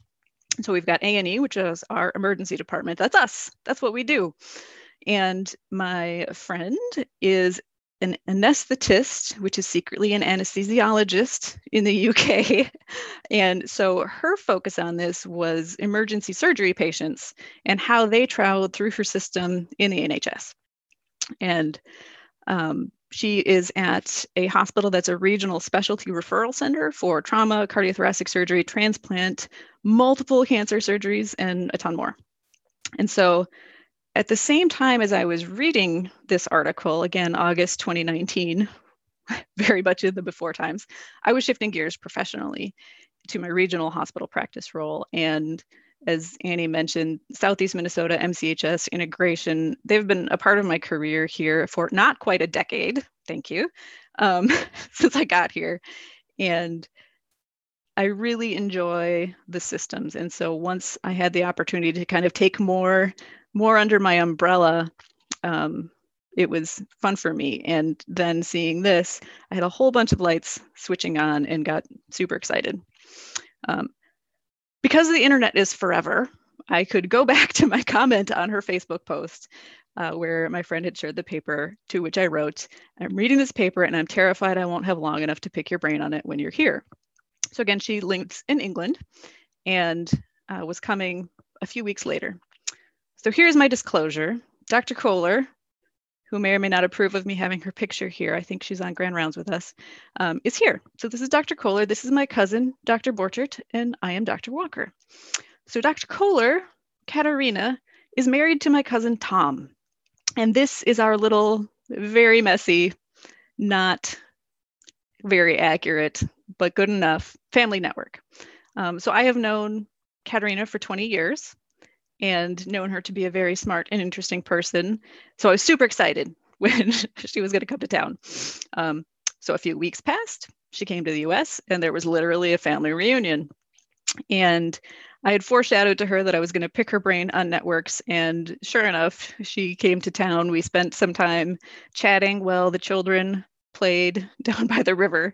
So we've got A&E, which is our emergency department. That's us. That's what we do. And my friend is an anesthetist, which is secretly an anesthesiologist in the UK. And so her focus on this was emergency surgery patients and how they traveled through her system in the NHS. And um, she is at a hospital that's a regional specialty referral center for trauma, cardiothoracic surgery, transplant, multiple cancer surgeries, and a ton more. And so at the same time as I was reading this article, again, August 2019, very much in the before times, I was shifting gears professionally to my regional hospital practice role. And as Annie mentioned, Southeast Minnesota MCHS integration, they've been a part of my career here for not quite a decade, thank you, um, since I got here. And I really enjoy the systems. And so once I had the opportunity to kind of take more, more under my umbrella, um, it was fun for me. And then seeing this, I had a whole bunch of lights switching on and got super excited. Um, because the internet is forever, I could go back to my comment on her Facebook post uh, where my friend had shared the paper to which I wrote, I'm reading this paper and I'm terrified I won't have long enough to pick your brain on it when you're here. So again, she lives in England and uh, was coming a few weeks later. So here's my disclosure. Dr. Kohler, who may or may not approve of me having her picture here, I think she's on grand rounds with us, um, is here. So this is Dr. Kohler. This is my cousin, Dr. Borchert, and I am Dr. Walker. So Dr. Kohler, Katharina, is married to my cousin Tom. And this is our little, very messy, not very accurate, but good enough family network. Um, so I have known Katharina for 20 years and known her to be a very smart and interesting person. So I was super excited when she was going to come to town. Um, so a few weeks passed. She came to the US and there was literally a family reunion. And I had foreshadowed to her that I was going to pick her brain on networks. And sure enough, she came to town. We spent some time chatting while the children played down by the river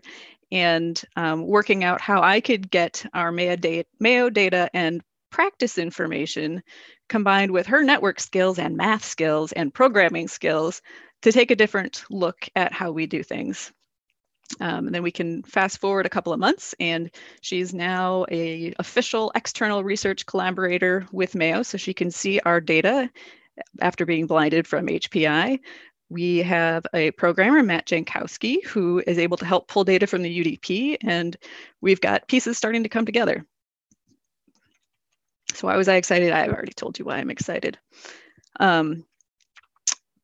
and um, working out how I could get our Mayo data, Mayo data and practice information combined with her network skills and math skills and programming skills to take a different look at how we do things. Um, and then we can fast forward a couple of months and she's now a official external research collaborator with Mayo so she can see our data after being blinded from HPI. We have a programmer, Matt Jankowski, who is able to help pull data from the UDP and we've got pieces starting to come together. So why was I excited? I've already told you why I'm excited. Um,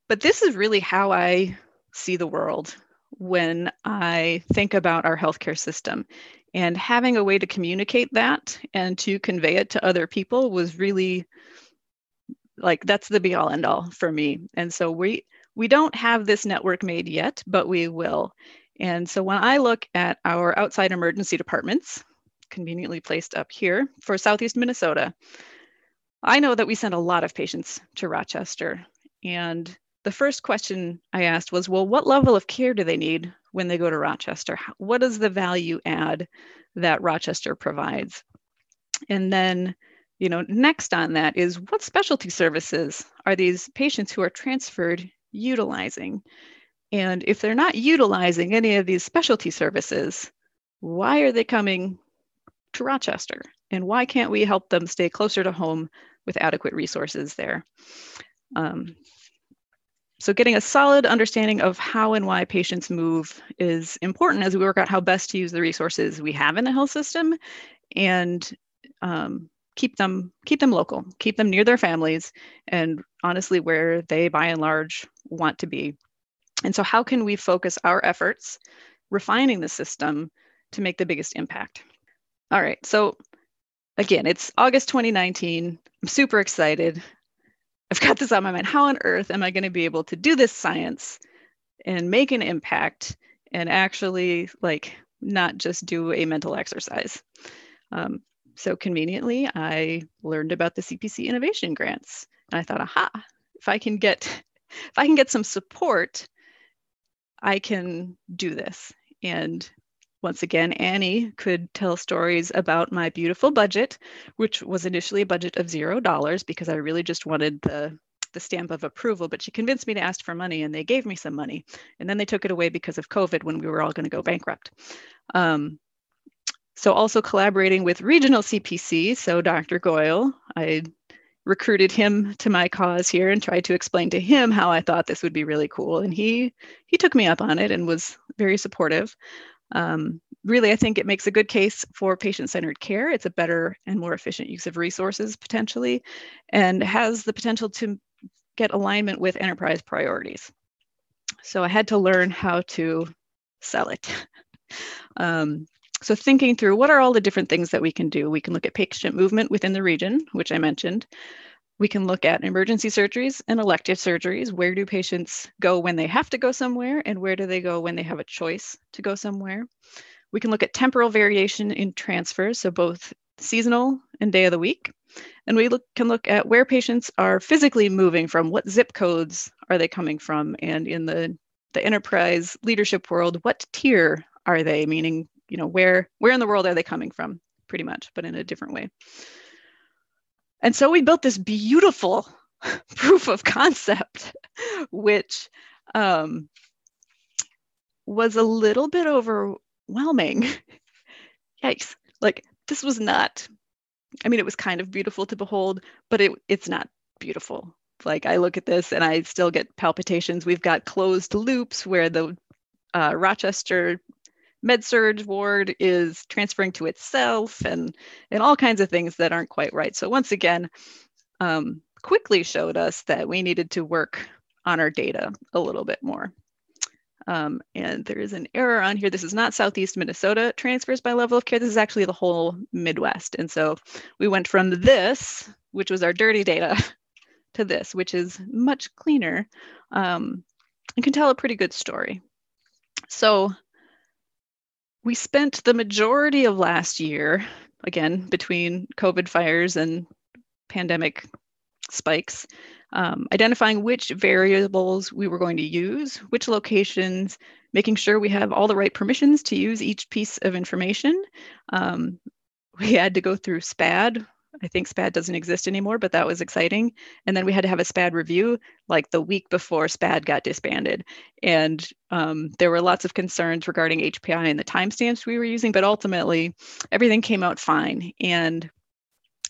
but this is really how I see the world when I think about our healthcare system. And having a way to communicate that and to convey it to other people was really like that's the be all end all for me. And so we we don't have this network made yet, but we will. And so when I look at our outside emergency departments, conveniently placed up here for Southeast Minnesota. I know that we send a lot of patients to Rochester. And the first question I asked was, well, what level of care do they need when they go to Rochester? What is the value add that Rochester provides? And then, you know, next on that is what specialty services are these patients who are transferred utilizing? And if they're not utilizing any of these specialty services, why are they coming to Rochester? And why can't we help them stay closer to home with adequate resources there? Um, so getting a solid understanding of how and why patients move is important as we work out how best to use the resources we have in the health system and um, keep them keep them local, keep them near their families and honestly where they by and large want to be. And so how can we focus our efforts refining the system to make the biggest impact? All right. So again, it's August 2019. I'm super excited. I've got this on my mind. How on earth am I going to be able to do this science and make an impact and actually like not just do a mental exercise? Um, so conveniently, I learned about the CPC innovation grants. And I thought, aha, if I can get if I can get some support, I can do this. And once again, Annie could tell stories about my beautiful budget, which was initially a budget of zero dollars because I really just wanted the the stamp of approval, but she convinced me to ask for money and they gave me some money. And then they took it away because of COVID when we were all going to go bankrupt. Um, so also collaborating with regional CPC, so Dr. Goyle, I recruited him to my cause here and tried to explain to him how I thought this would be really cool. And he he took me up on it and was very supportive. Um, really, I think it makes a good case for patient-centered care. It's a better and more efficient use of resources potentially, and has the potential to get alignment with enterprise priorities. So I had to learn how to sell it. um, so thinking through what are all the different things that we can do? We can look at patient movement within the region, which I mentioned. We can look at emergency surgeries and elective surgeries. Where do patients go when they have to go somewhere and where do they go when they have a choice to go somewhere? We can look at temporal variation in transfers, so both seasonal and day of the week. And we look, can look at where patients are physically moving from, what zip codes are they coming from, and in the, the enterprise leadership world, what tier are they, meaning you know where where in the world are they coming from pretty much but in a different way and so we built this beautiful proof of concept which um, was a little bit overwhelming. Yikes. Like this was not i mean it was kind of beautiful to behold but it it's not beautiful. Like i look at this and i still get palpitations. We've got closed loops where the uh, rochester med-surg ward is transferring to itself and and all kinds of things that aren't quite right so once again um, quickly showed us that we needed to work on our data a little bit more um, and there is an error on here. This is not Southeast Minnesota transfers by level of care. This is actually the whole Midwest. And so we went from this, which was our dirty data, to this, which is much cleaner um, and can tell a pretty good story. So we spent the majority of last year, again, between COVID fires and pandemic spikes, um, identifying which variables we were going to use, which locations, making sure we have all the right permissions to use each piece of information. Um, we had to go through SPAD, I think SPAD doesn't exist anymore, but that was exciting. And then we had to have a SPAD review like the week before SPAD got disbanded. And um, there were lots of concerns regarding HPI and the timestamps we were using, but ultimately everything came out fine. And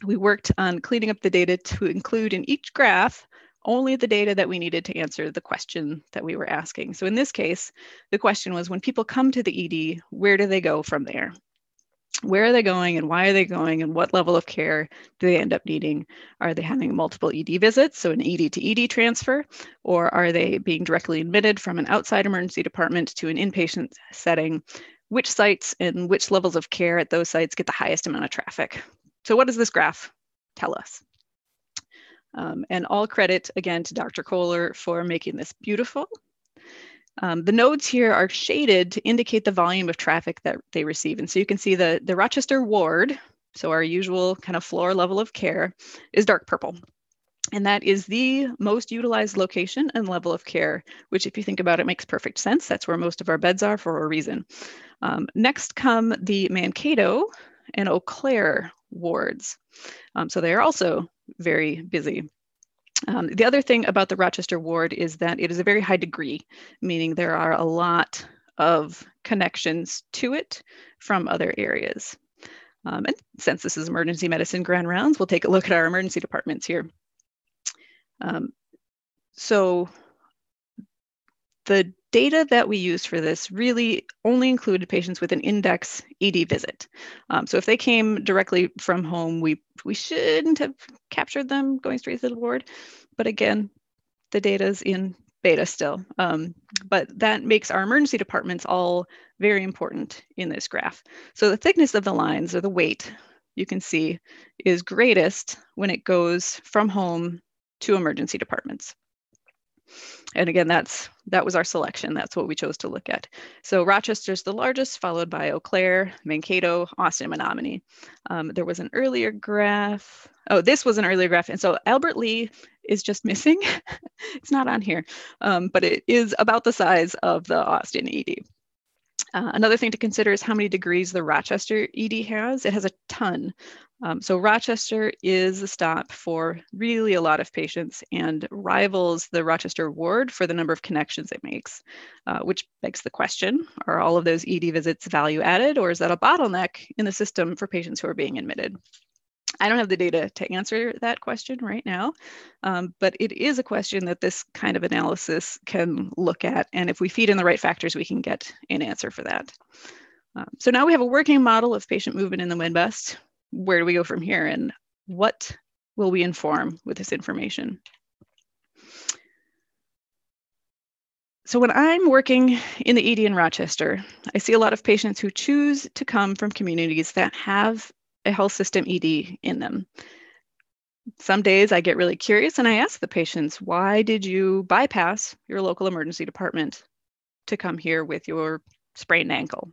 we worked on cleaning up the data to include in each graph only the data that we needed to answer the question that we were asking. So in this case, the question was when people come to the ED, where do they go from there? Where are they going and why are they going and what level of care do they end up needing? Are they having multiple ED visits, so an ED to ED transfer, or are they being directly admitted from an outside emergency department to an inpatient setting? Which sites and which levels of care at those sites get the highest amount of traffic? So, what does this graph tell us? Um, and all credit again to Dr. Kohler for making this beautiful. Um, the nodes here are shaded to indicate the volume of traffic that they receive. And so you can see the, the Rochester ward, so our usual kind of floor level of care, is dark purple. And that is the most utilized location and level of care, which, if you think about it, makes perfect sense. That's where most of our beds are for a reason. Um, next come the Mankato and Eau Claire wards. Um, so they are also very busy. Um, the other thing about the Rochester ward is that it is a very high degree, meaning there are a lot of connections to it from other areas. Um, and since this is emergency medicine grand rounds, we'll take a look at our emergency departments here. Um, so the data that we used for this really only included patients with an index ED visit. Um, so if they came directly from home, we, we shouldn't have captured them going straight to the ward. But again, the data is in beta still. Um, but that makes our emergency departments all very important in this graph. So the thickness of the lines or the weight you can see is greatest when it goes from home to emergency departments and again, that's that was our selection. That's what we chose to look at. So Rochester's the largest, followed by Eau Claire, Mankato, Austin, Menomonie. Um, there was an earlier graph. Oh, this was an earlier graph. And so Albert Lea is just missing. it's not on here, um, but it is about the size of the Austin ED. Uh, another thing to consider is how many degrees the Rochester ED has. It has a ton. Um, so Rochester is a stop for really a lot of patients and rivals the Rochester ward for the number of connections it makes, uh, which begs the question, are all of those ED visits value added or is that a bottleneck in the system for patients who are being admitted? I don't have the data to answer that question right now, um, but it is a question that this kind of analysis can look at. And if we feed in the right factors, we can get an answer for that. Um, so now we have a working model of patient movement in the Midwest. Where do we go from here? And what will we inform with this information? So when I'm working in the ED in Rochester, I see a lot of patients who choose to come from communities that have a health system ED in them. Some days I get really curious and I ask the patients, why did you bypass your local emergency department to come here with your sprained ankle?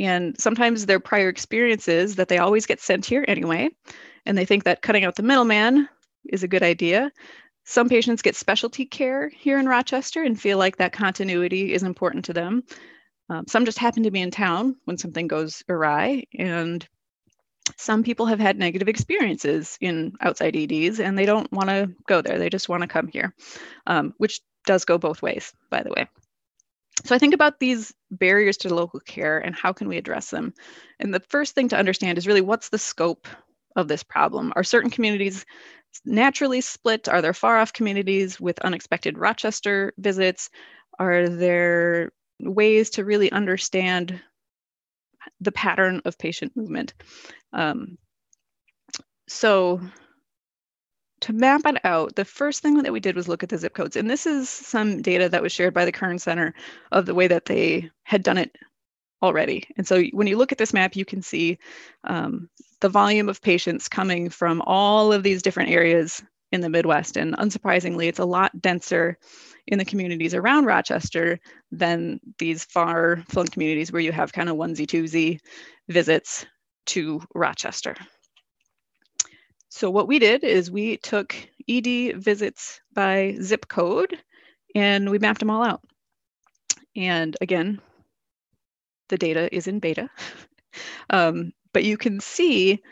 And sometimes their prior experiences that they always get sent here anyway, and they think that cutting out the middleman is a good idea. Some patients get specialty care here in Rochester and feel like that continuity is important to them. Um, some just happen to be in town when something goes awry, and some people have had negative experiences in outside EDs and they don't want to go there. They just want to come here, um, which does go both ways, by the way. So I think about these barriers to local care and how can we address them. And the first thing to understand is really what's the scope of this problem? Are certain communities naturally split? Are there far off communities with unexpected Rochester visits? Are there ways to really understand the pattern of patient movement. Um, so to map it out, the first thing that we did was look at the zip codes. And this is some data that was shared by the Kern Center of the way that they had done it already. And so when you look at this map, you can see um, the volume of patients coming from all of these different areas in the Midwest. And unsurprisingly, it's a lot denser in the communities around Rochester than these far flung communities where you have kind of onesie twosie visits to Rochester. So what we did is we took ED visits by zip code and we mapped them all out. And again, the data is in beta, um, but you can see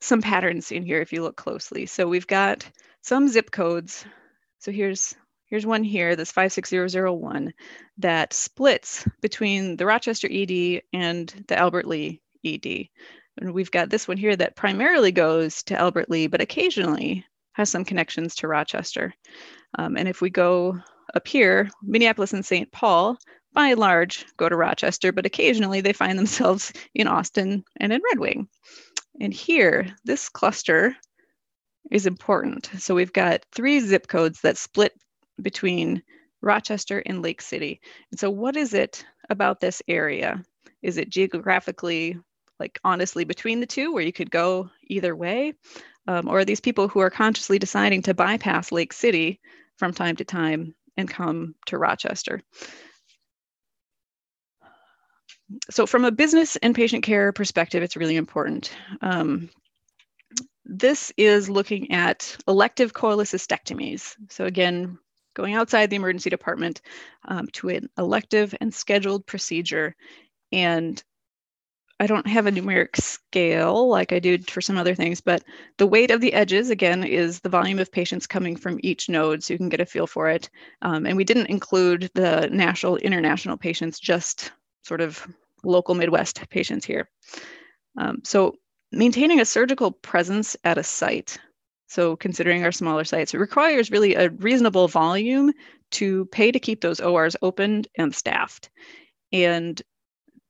some patterns in here if you look closely. So we've got some zip codes. So here's Here's one here, this 56001, that splits between the Rochester ED and the Albert Lea ED. And we've got this one here that primarily goes to Albert Lea, but occasionally has some connections to Rochester. Um, and if we go up here, Minneapolis and St. Paul, by and large, go to Rochester, but occasionally they find themselves in Austin and in Red Wing. And here, this cluster is important. So we've got three zip codes that split between Rochester and Lake City. And so, what is it about this area? Is it geographically, like honestly, between the two, where you could go either way? Um, or are these people who are consciously deciding to bypass Lake City from time to time and come to Rochester? So, from a business and patient care perspective, it's really important. Um, this is looking at elective cholecystectomies. So, again, going outside the emergency department um, to an elective and scheduled procedure. And I don't have a numeric scale like I do for some other things, but the weight of the edges, again, is the volume of patients coming from each node, so you can get a feel for it. Um, and we didn't include the national, international patients, just sort of local Midwest patients here. Um, so maintaining a surgical presence at a site so considering our smaller sites, it requires really a reasonable volume to pay to keep those ORs open and staffed. And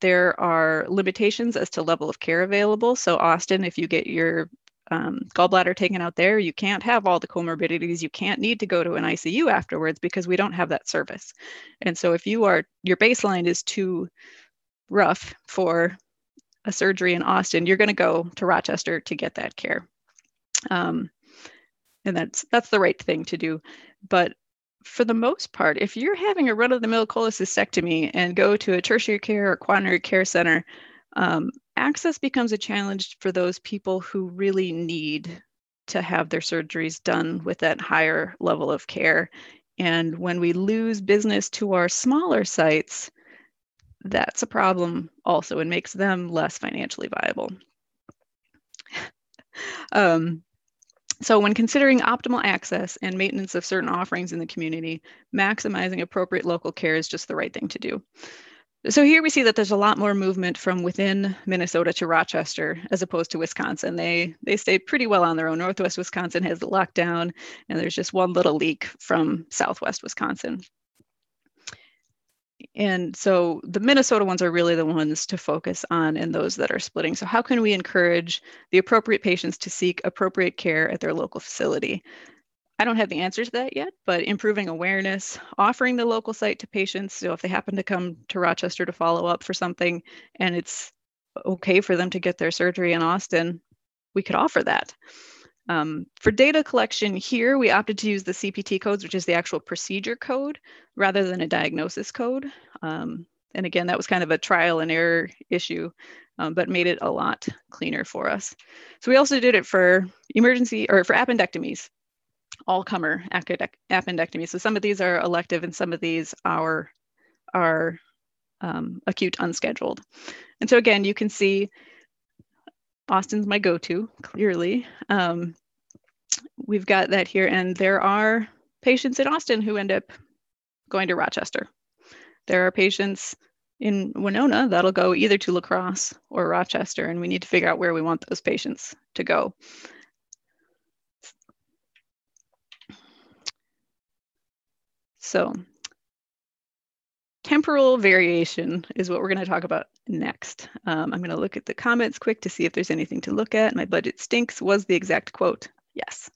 there are limitations as to level of care available. So Austin, if you get your um, gallbladder taken out there, you can't have all the comorbidities. You can't need to go to an ICU afterwards because we don't have that service. And so if you are your baseline is too rough for a surgery in Austin, you're going to go to Rochester to get that care. Um, and that's that's the right thing to do but for the most part if you're having a run-of-the-mill cholecystectomy and go to a tertiary care or quaternary care center um, access becomes a challenge for those people who really need to have their surgeries done with that higher level of care and when we lose business to our smaller sites that's a problem also and makes them less financially viable. um, so when considering optimal access and maintenance of certain offerings in the community, maximizing appropriate local care is just the right thing to do. So here we see that there's a lot more movement from within Minnesota to Rochester as opposed to Wisconsin. They they stay pretty well on their own. Northwest Wisconsin has the lockdown, and there's just one little leak from Southwest Wisconsin. And so the Minnesota ones are really the ones to focus on and those that are splitting. So how can we encourage the appropriate patients to seek appropriate care at their local facility? I don't have the answer to that yet, but improving awareness, offering the local site to patients. So if they happen to come to Rochester to follow up for something and it's okay for them to get their surgery in Austin, we could offer that. Um, for data collection here, we opted to use the CPT codes, which is the actual procedure code, rather than a diagnosis code. Um, and again, that was kind of a trial and error issue, um, but made it a lot cleaner for us. So we also did it for emergency or for appendectomies, all comer appendectomy. So some of these are elective and some of these are, are um, acute unscheduled. And so again, you can see Austin's my go-to, clearly. Um, we've got that here, and there are patients in Austin who end up going to Rochester. There are patients in Winona that'll go either to La Crosse or Rochester, and we need to figure out where we want those patients to go. So temporal variation is what we're going to talk about next. Um, I'm going to look at the comments quick to see if there's anything to look at. My budget stinks was the exact quote. Yes.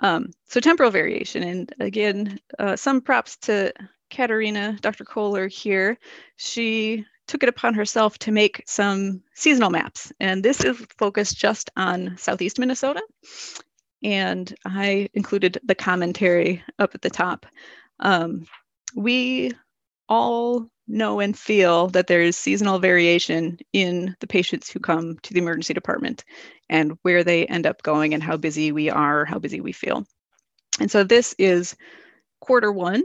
Um, so temporal variation. And again, uh, some props to Katharina, Dr. Kohler here. She took it upon herself to make some seasonal maps. And this is focused just on Southeast Minnesota. And I included the commentary up at the top. Um, we all know and feel that there is seasonal variation in the patients who come to the emergency department and where they end up going and how busy we are, how busy we feel. And so this is quarter one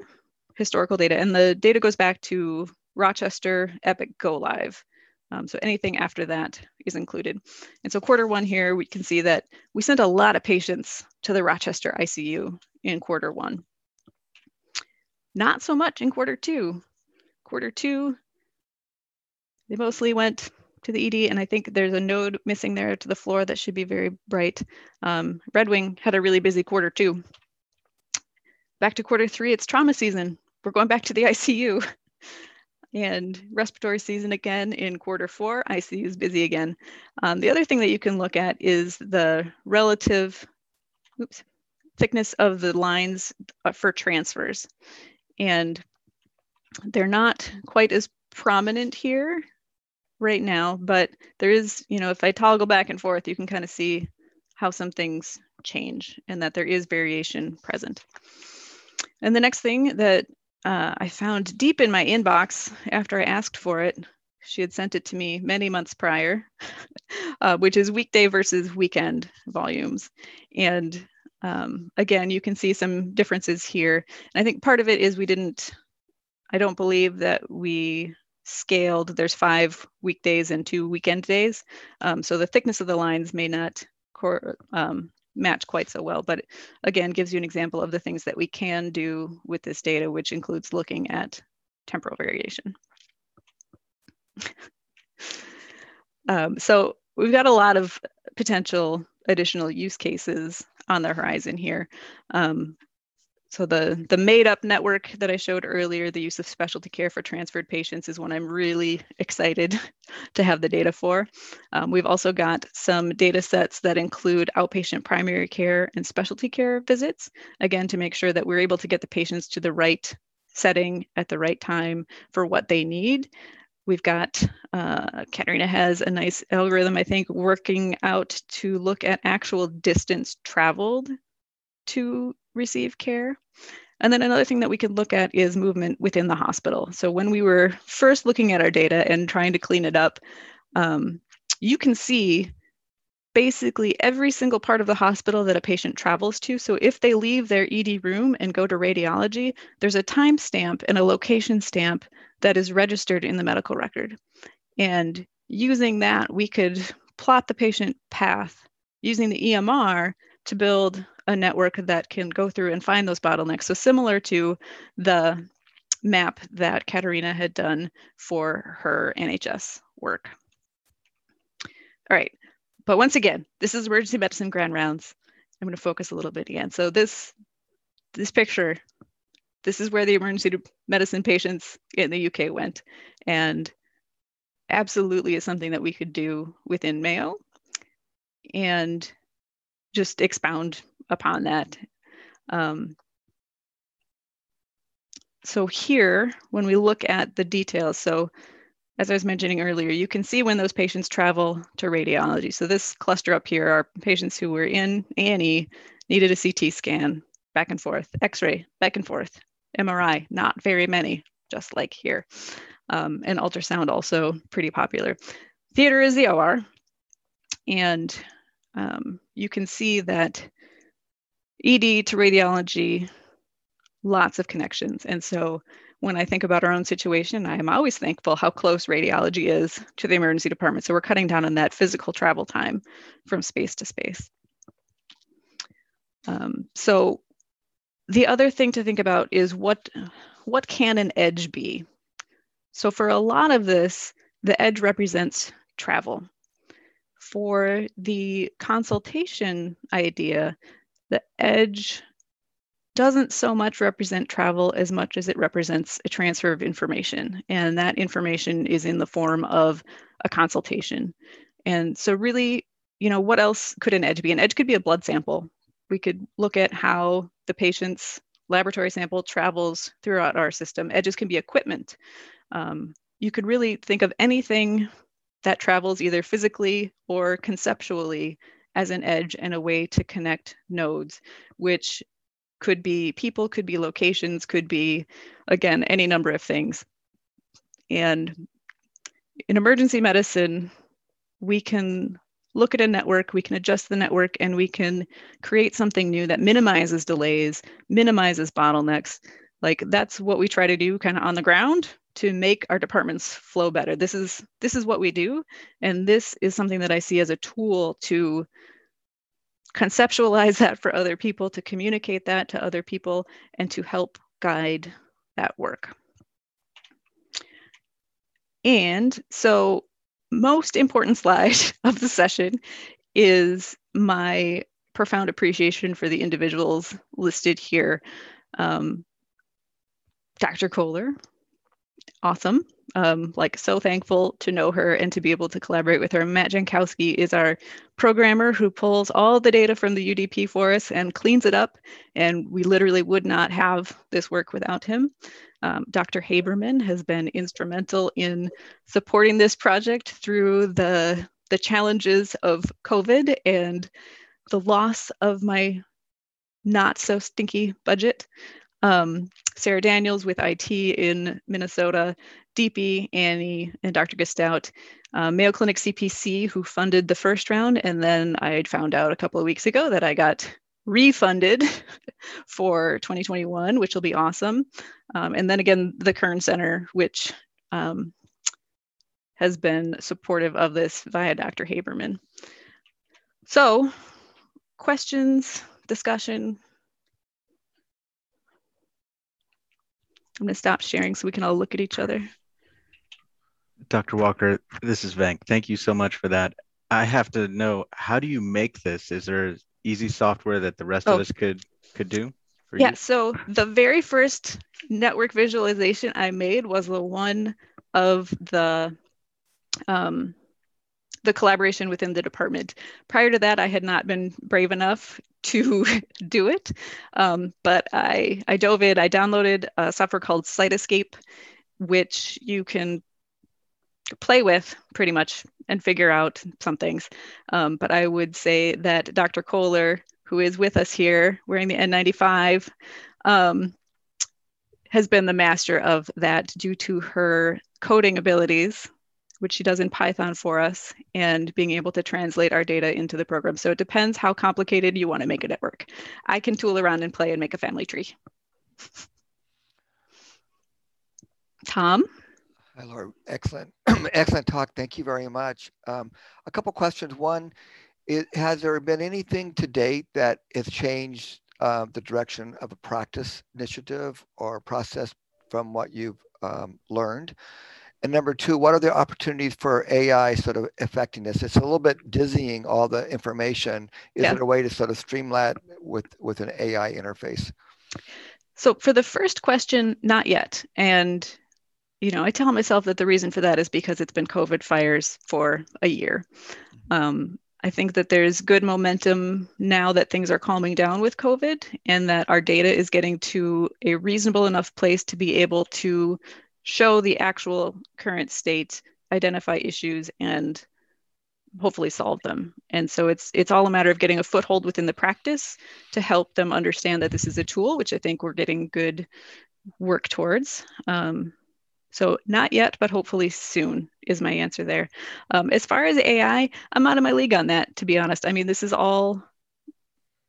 historical data, and the data goes back to Rochester Epic Go Live. Um, so anything after that is included. And so quarter one here, we can see that we sent a lot of patients to the Rochester ICU in quarter one. Not so much in quarter two quarter two, they mostly went to the ED, and I think there's a node missing there to the floor that should be very bright. Um, Red Wing had a really busy quarter two. Back to quarter three, it's trauma season. We're going back to the ICU. and respiratory season again in quarter four, ICU is busy again. Um, the other thing that you can look at is the relative oops, thickness of the lines uh, for transfers. And they're not quite as prominent here right now, but there is, you know, if I toggle back and forth, you can kind of see how some things change and that there is variation present. And the next thing that uh, I found deep in my inbox after I asked for it, she had sent it to me many months prior, uh, which is weekday versus weekend volumes. And um, again, you can see some differences here. And I think part of it is we didn't I don't believe that we scaled. There's five weekdays and two weekend days. Um, so the thickness of the lines may not um, match quite so well, but again, gives you an example of the things that we can do with this data, which includes looking at temporal variation. um, so we've got a lot of potential additional use cases on the horizon here. Um, so the, the made up network that I showed earlier, the use of specialty care for transferred patients is one I'm really excited to have the data for. Um, we've also got some data sets that include outpatient primary care and specialty care visits, again, to make sure that we're able to get the patients to the right setting at the right time for what they need. We've got, uh, has a nice algorithm, I think, working out to look at actual distance traveled to receive care. And then another thing that we could look at is movement within the hospital. So when we were first looking at our data and trying to clean it up, um, you can see basically every single part of the hospital that a patient travels to. So if they leave their ED room and go to radiology, there's a time stamp and a location stamp that is registered in the medical record. And using that, we could plot the patient path using the EMR to build a network that can go through and find those bottlenecks. So similar to the map that Katharina had done for her NHS work. All right, but once again, this is emergency medicine grand rounds. I'm going to focus a little bit again. So this this picture, this is where the emergency medicine patients in the UK went, and absolutely is something that we could do within Mayo, and just expound upon that. Um, so here, when we look at the details, so as I was mentioning earlier, you can see when those patients travel to radiology. So this cluster up here are patients who were in A&E, needed a CT scan, back and forth, X-ray, back and forth, MRI, not very many, just like here. Um, and ultrasound also pretty popular. Theater is the OR. And um, you can see that ED to radiology, lots of connections. And so when I think about our own situation, I am always thankful how close radiology is to the emergency department. So we're cutting down on that physical travel time from space to space. Um, so the other thing to think about is what, what can an edge be? So for a lot of this, the edge represents travel. For the consultation idea, the edge doesn't so much represent travel as much as it represents a transfer of information. And that information is in the form of a consultation. And so, really, you know, what else could an edge be? An edge could be a blood sample. We could look at how the patient's laboratory sample travels throughout our system. Edges can be equipment. Um, you could really think of anything that travels either physically or conceptually as an edge and a way to connect nodes, which could be people, could be locations, could be, again, any number of things. And in emergency medicine, we can look at a network, we can adjust the network, and we can create something new that minimizes delays, minimizes bottlenecks. Like that's what we try to do kind of on the ground to make our departments flow better. This is this is what we do, and this is something that I see as a tool to conceptualize that for other people, to communicate that to other people, and to help guide that work. And so, most important slide of the session is my profound appreciation for the individuals listed here. Um, Dr. Kohler, awesome. Um, like so thankful to know her and to be able to collaborate with her. Matt Jankowski is our programmer who pulls all the data from the UDP for us and cleans it up. And we literally would not have this work without him. Um, Dr. Haberman has been instrumental in supporting this project through the, the challenges of COVID and the loss of my not so stinky budget. Um, Sarah Daniels with IT in Minnesota, DP, Annie, and Dr. Gestout, uh, Mayo Clinic CPC, who funded the first round. And then I found out a couple of weeks ago that I got refunded for 2021, which will be awesome. Um, and then again, the Kern Center, which um, has been supportive of this via Dr. Haberman. So, questions, discussion, I'm going to stop sharing so we can all look at each other. Dr. Walker, this is Venk. Thank you so much for that. I have to know how do you make this? Is there easy software that the rest oh. of us could could do? yeah. You? So the very first network visualization I made was the one of the um, the collaboration within the department. Prior to that, I had not been brave enough to do it, um, but I, I dove in. I downloaded a software called Cytoscape, which you can play with pretty much and figure out some things. Um, but I would say that Dr. Kohler, who is with us here wearing the N95, um, has been the master of that due to her coding abilities which she does in Python for us, and being able to translate our data into the program. So it depends how complicated you want to make a network. I can tool around and play and make a family tree. Tom? Hi, Laura. Excellent, excellent talk. Thank you very much. Um, a couple questions. One, it, has there been anything to date that has changed uh, the direction of a practice initiative or process from what you've um, learned? And number two, what are the opportunities for AI sort of affecting this? It's a little bit dizzying all the information. Is yeah. there a way to sort of streamline with with an AI interface? So for the first question, not yet. And you know, I tell myself that the reason for that is because it's been COVID fires for a year. Mm-hmm. Um, I think that there's good momentum now that things are calming down with COVID and that our data is getting to a reasonable enough place to be able to show the actual current state, identify issues, and hopefully solve them. And so it's it's all a matter of getting a foothold within the practice to help them understand that this is a tool, which I think we're getting good work towards. Um, so not yet, but hopefully soon is my answer there. Um, as far as AI, I'm out of my league on that, to be honest. I mean, this is all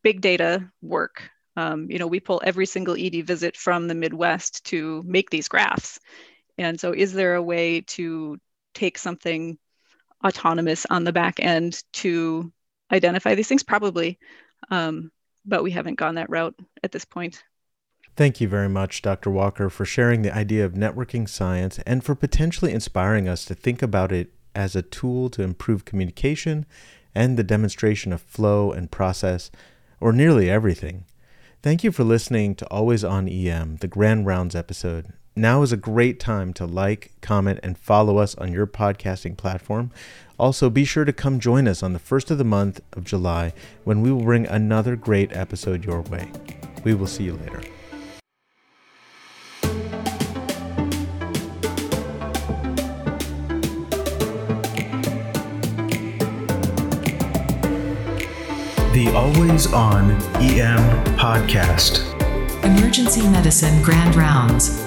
big data work. Um, you know, we pull every single ED visit from the Midwest to make these graphs. And so, is there a way to take something autonomous on the back end to identify these things? Probably. Um, but we haven't gone that route at this point. Thank you very much, Dr. Walker, for sharing the idea of networking science and for potentially inspiring us to think about it as a tool to improve communication and the demonstration of flow and process, or nearly everything. Thank you for listening to Always on EM, the Grand Rounds episode. Now is a great time to like, comment, and follow us on your podcasting platform. Also, be sure to come join us on the first of the month of July when we will bring another great episode your way. We will see you later. The Always On EM Podcast. Emergency Medicine Grand Rounds.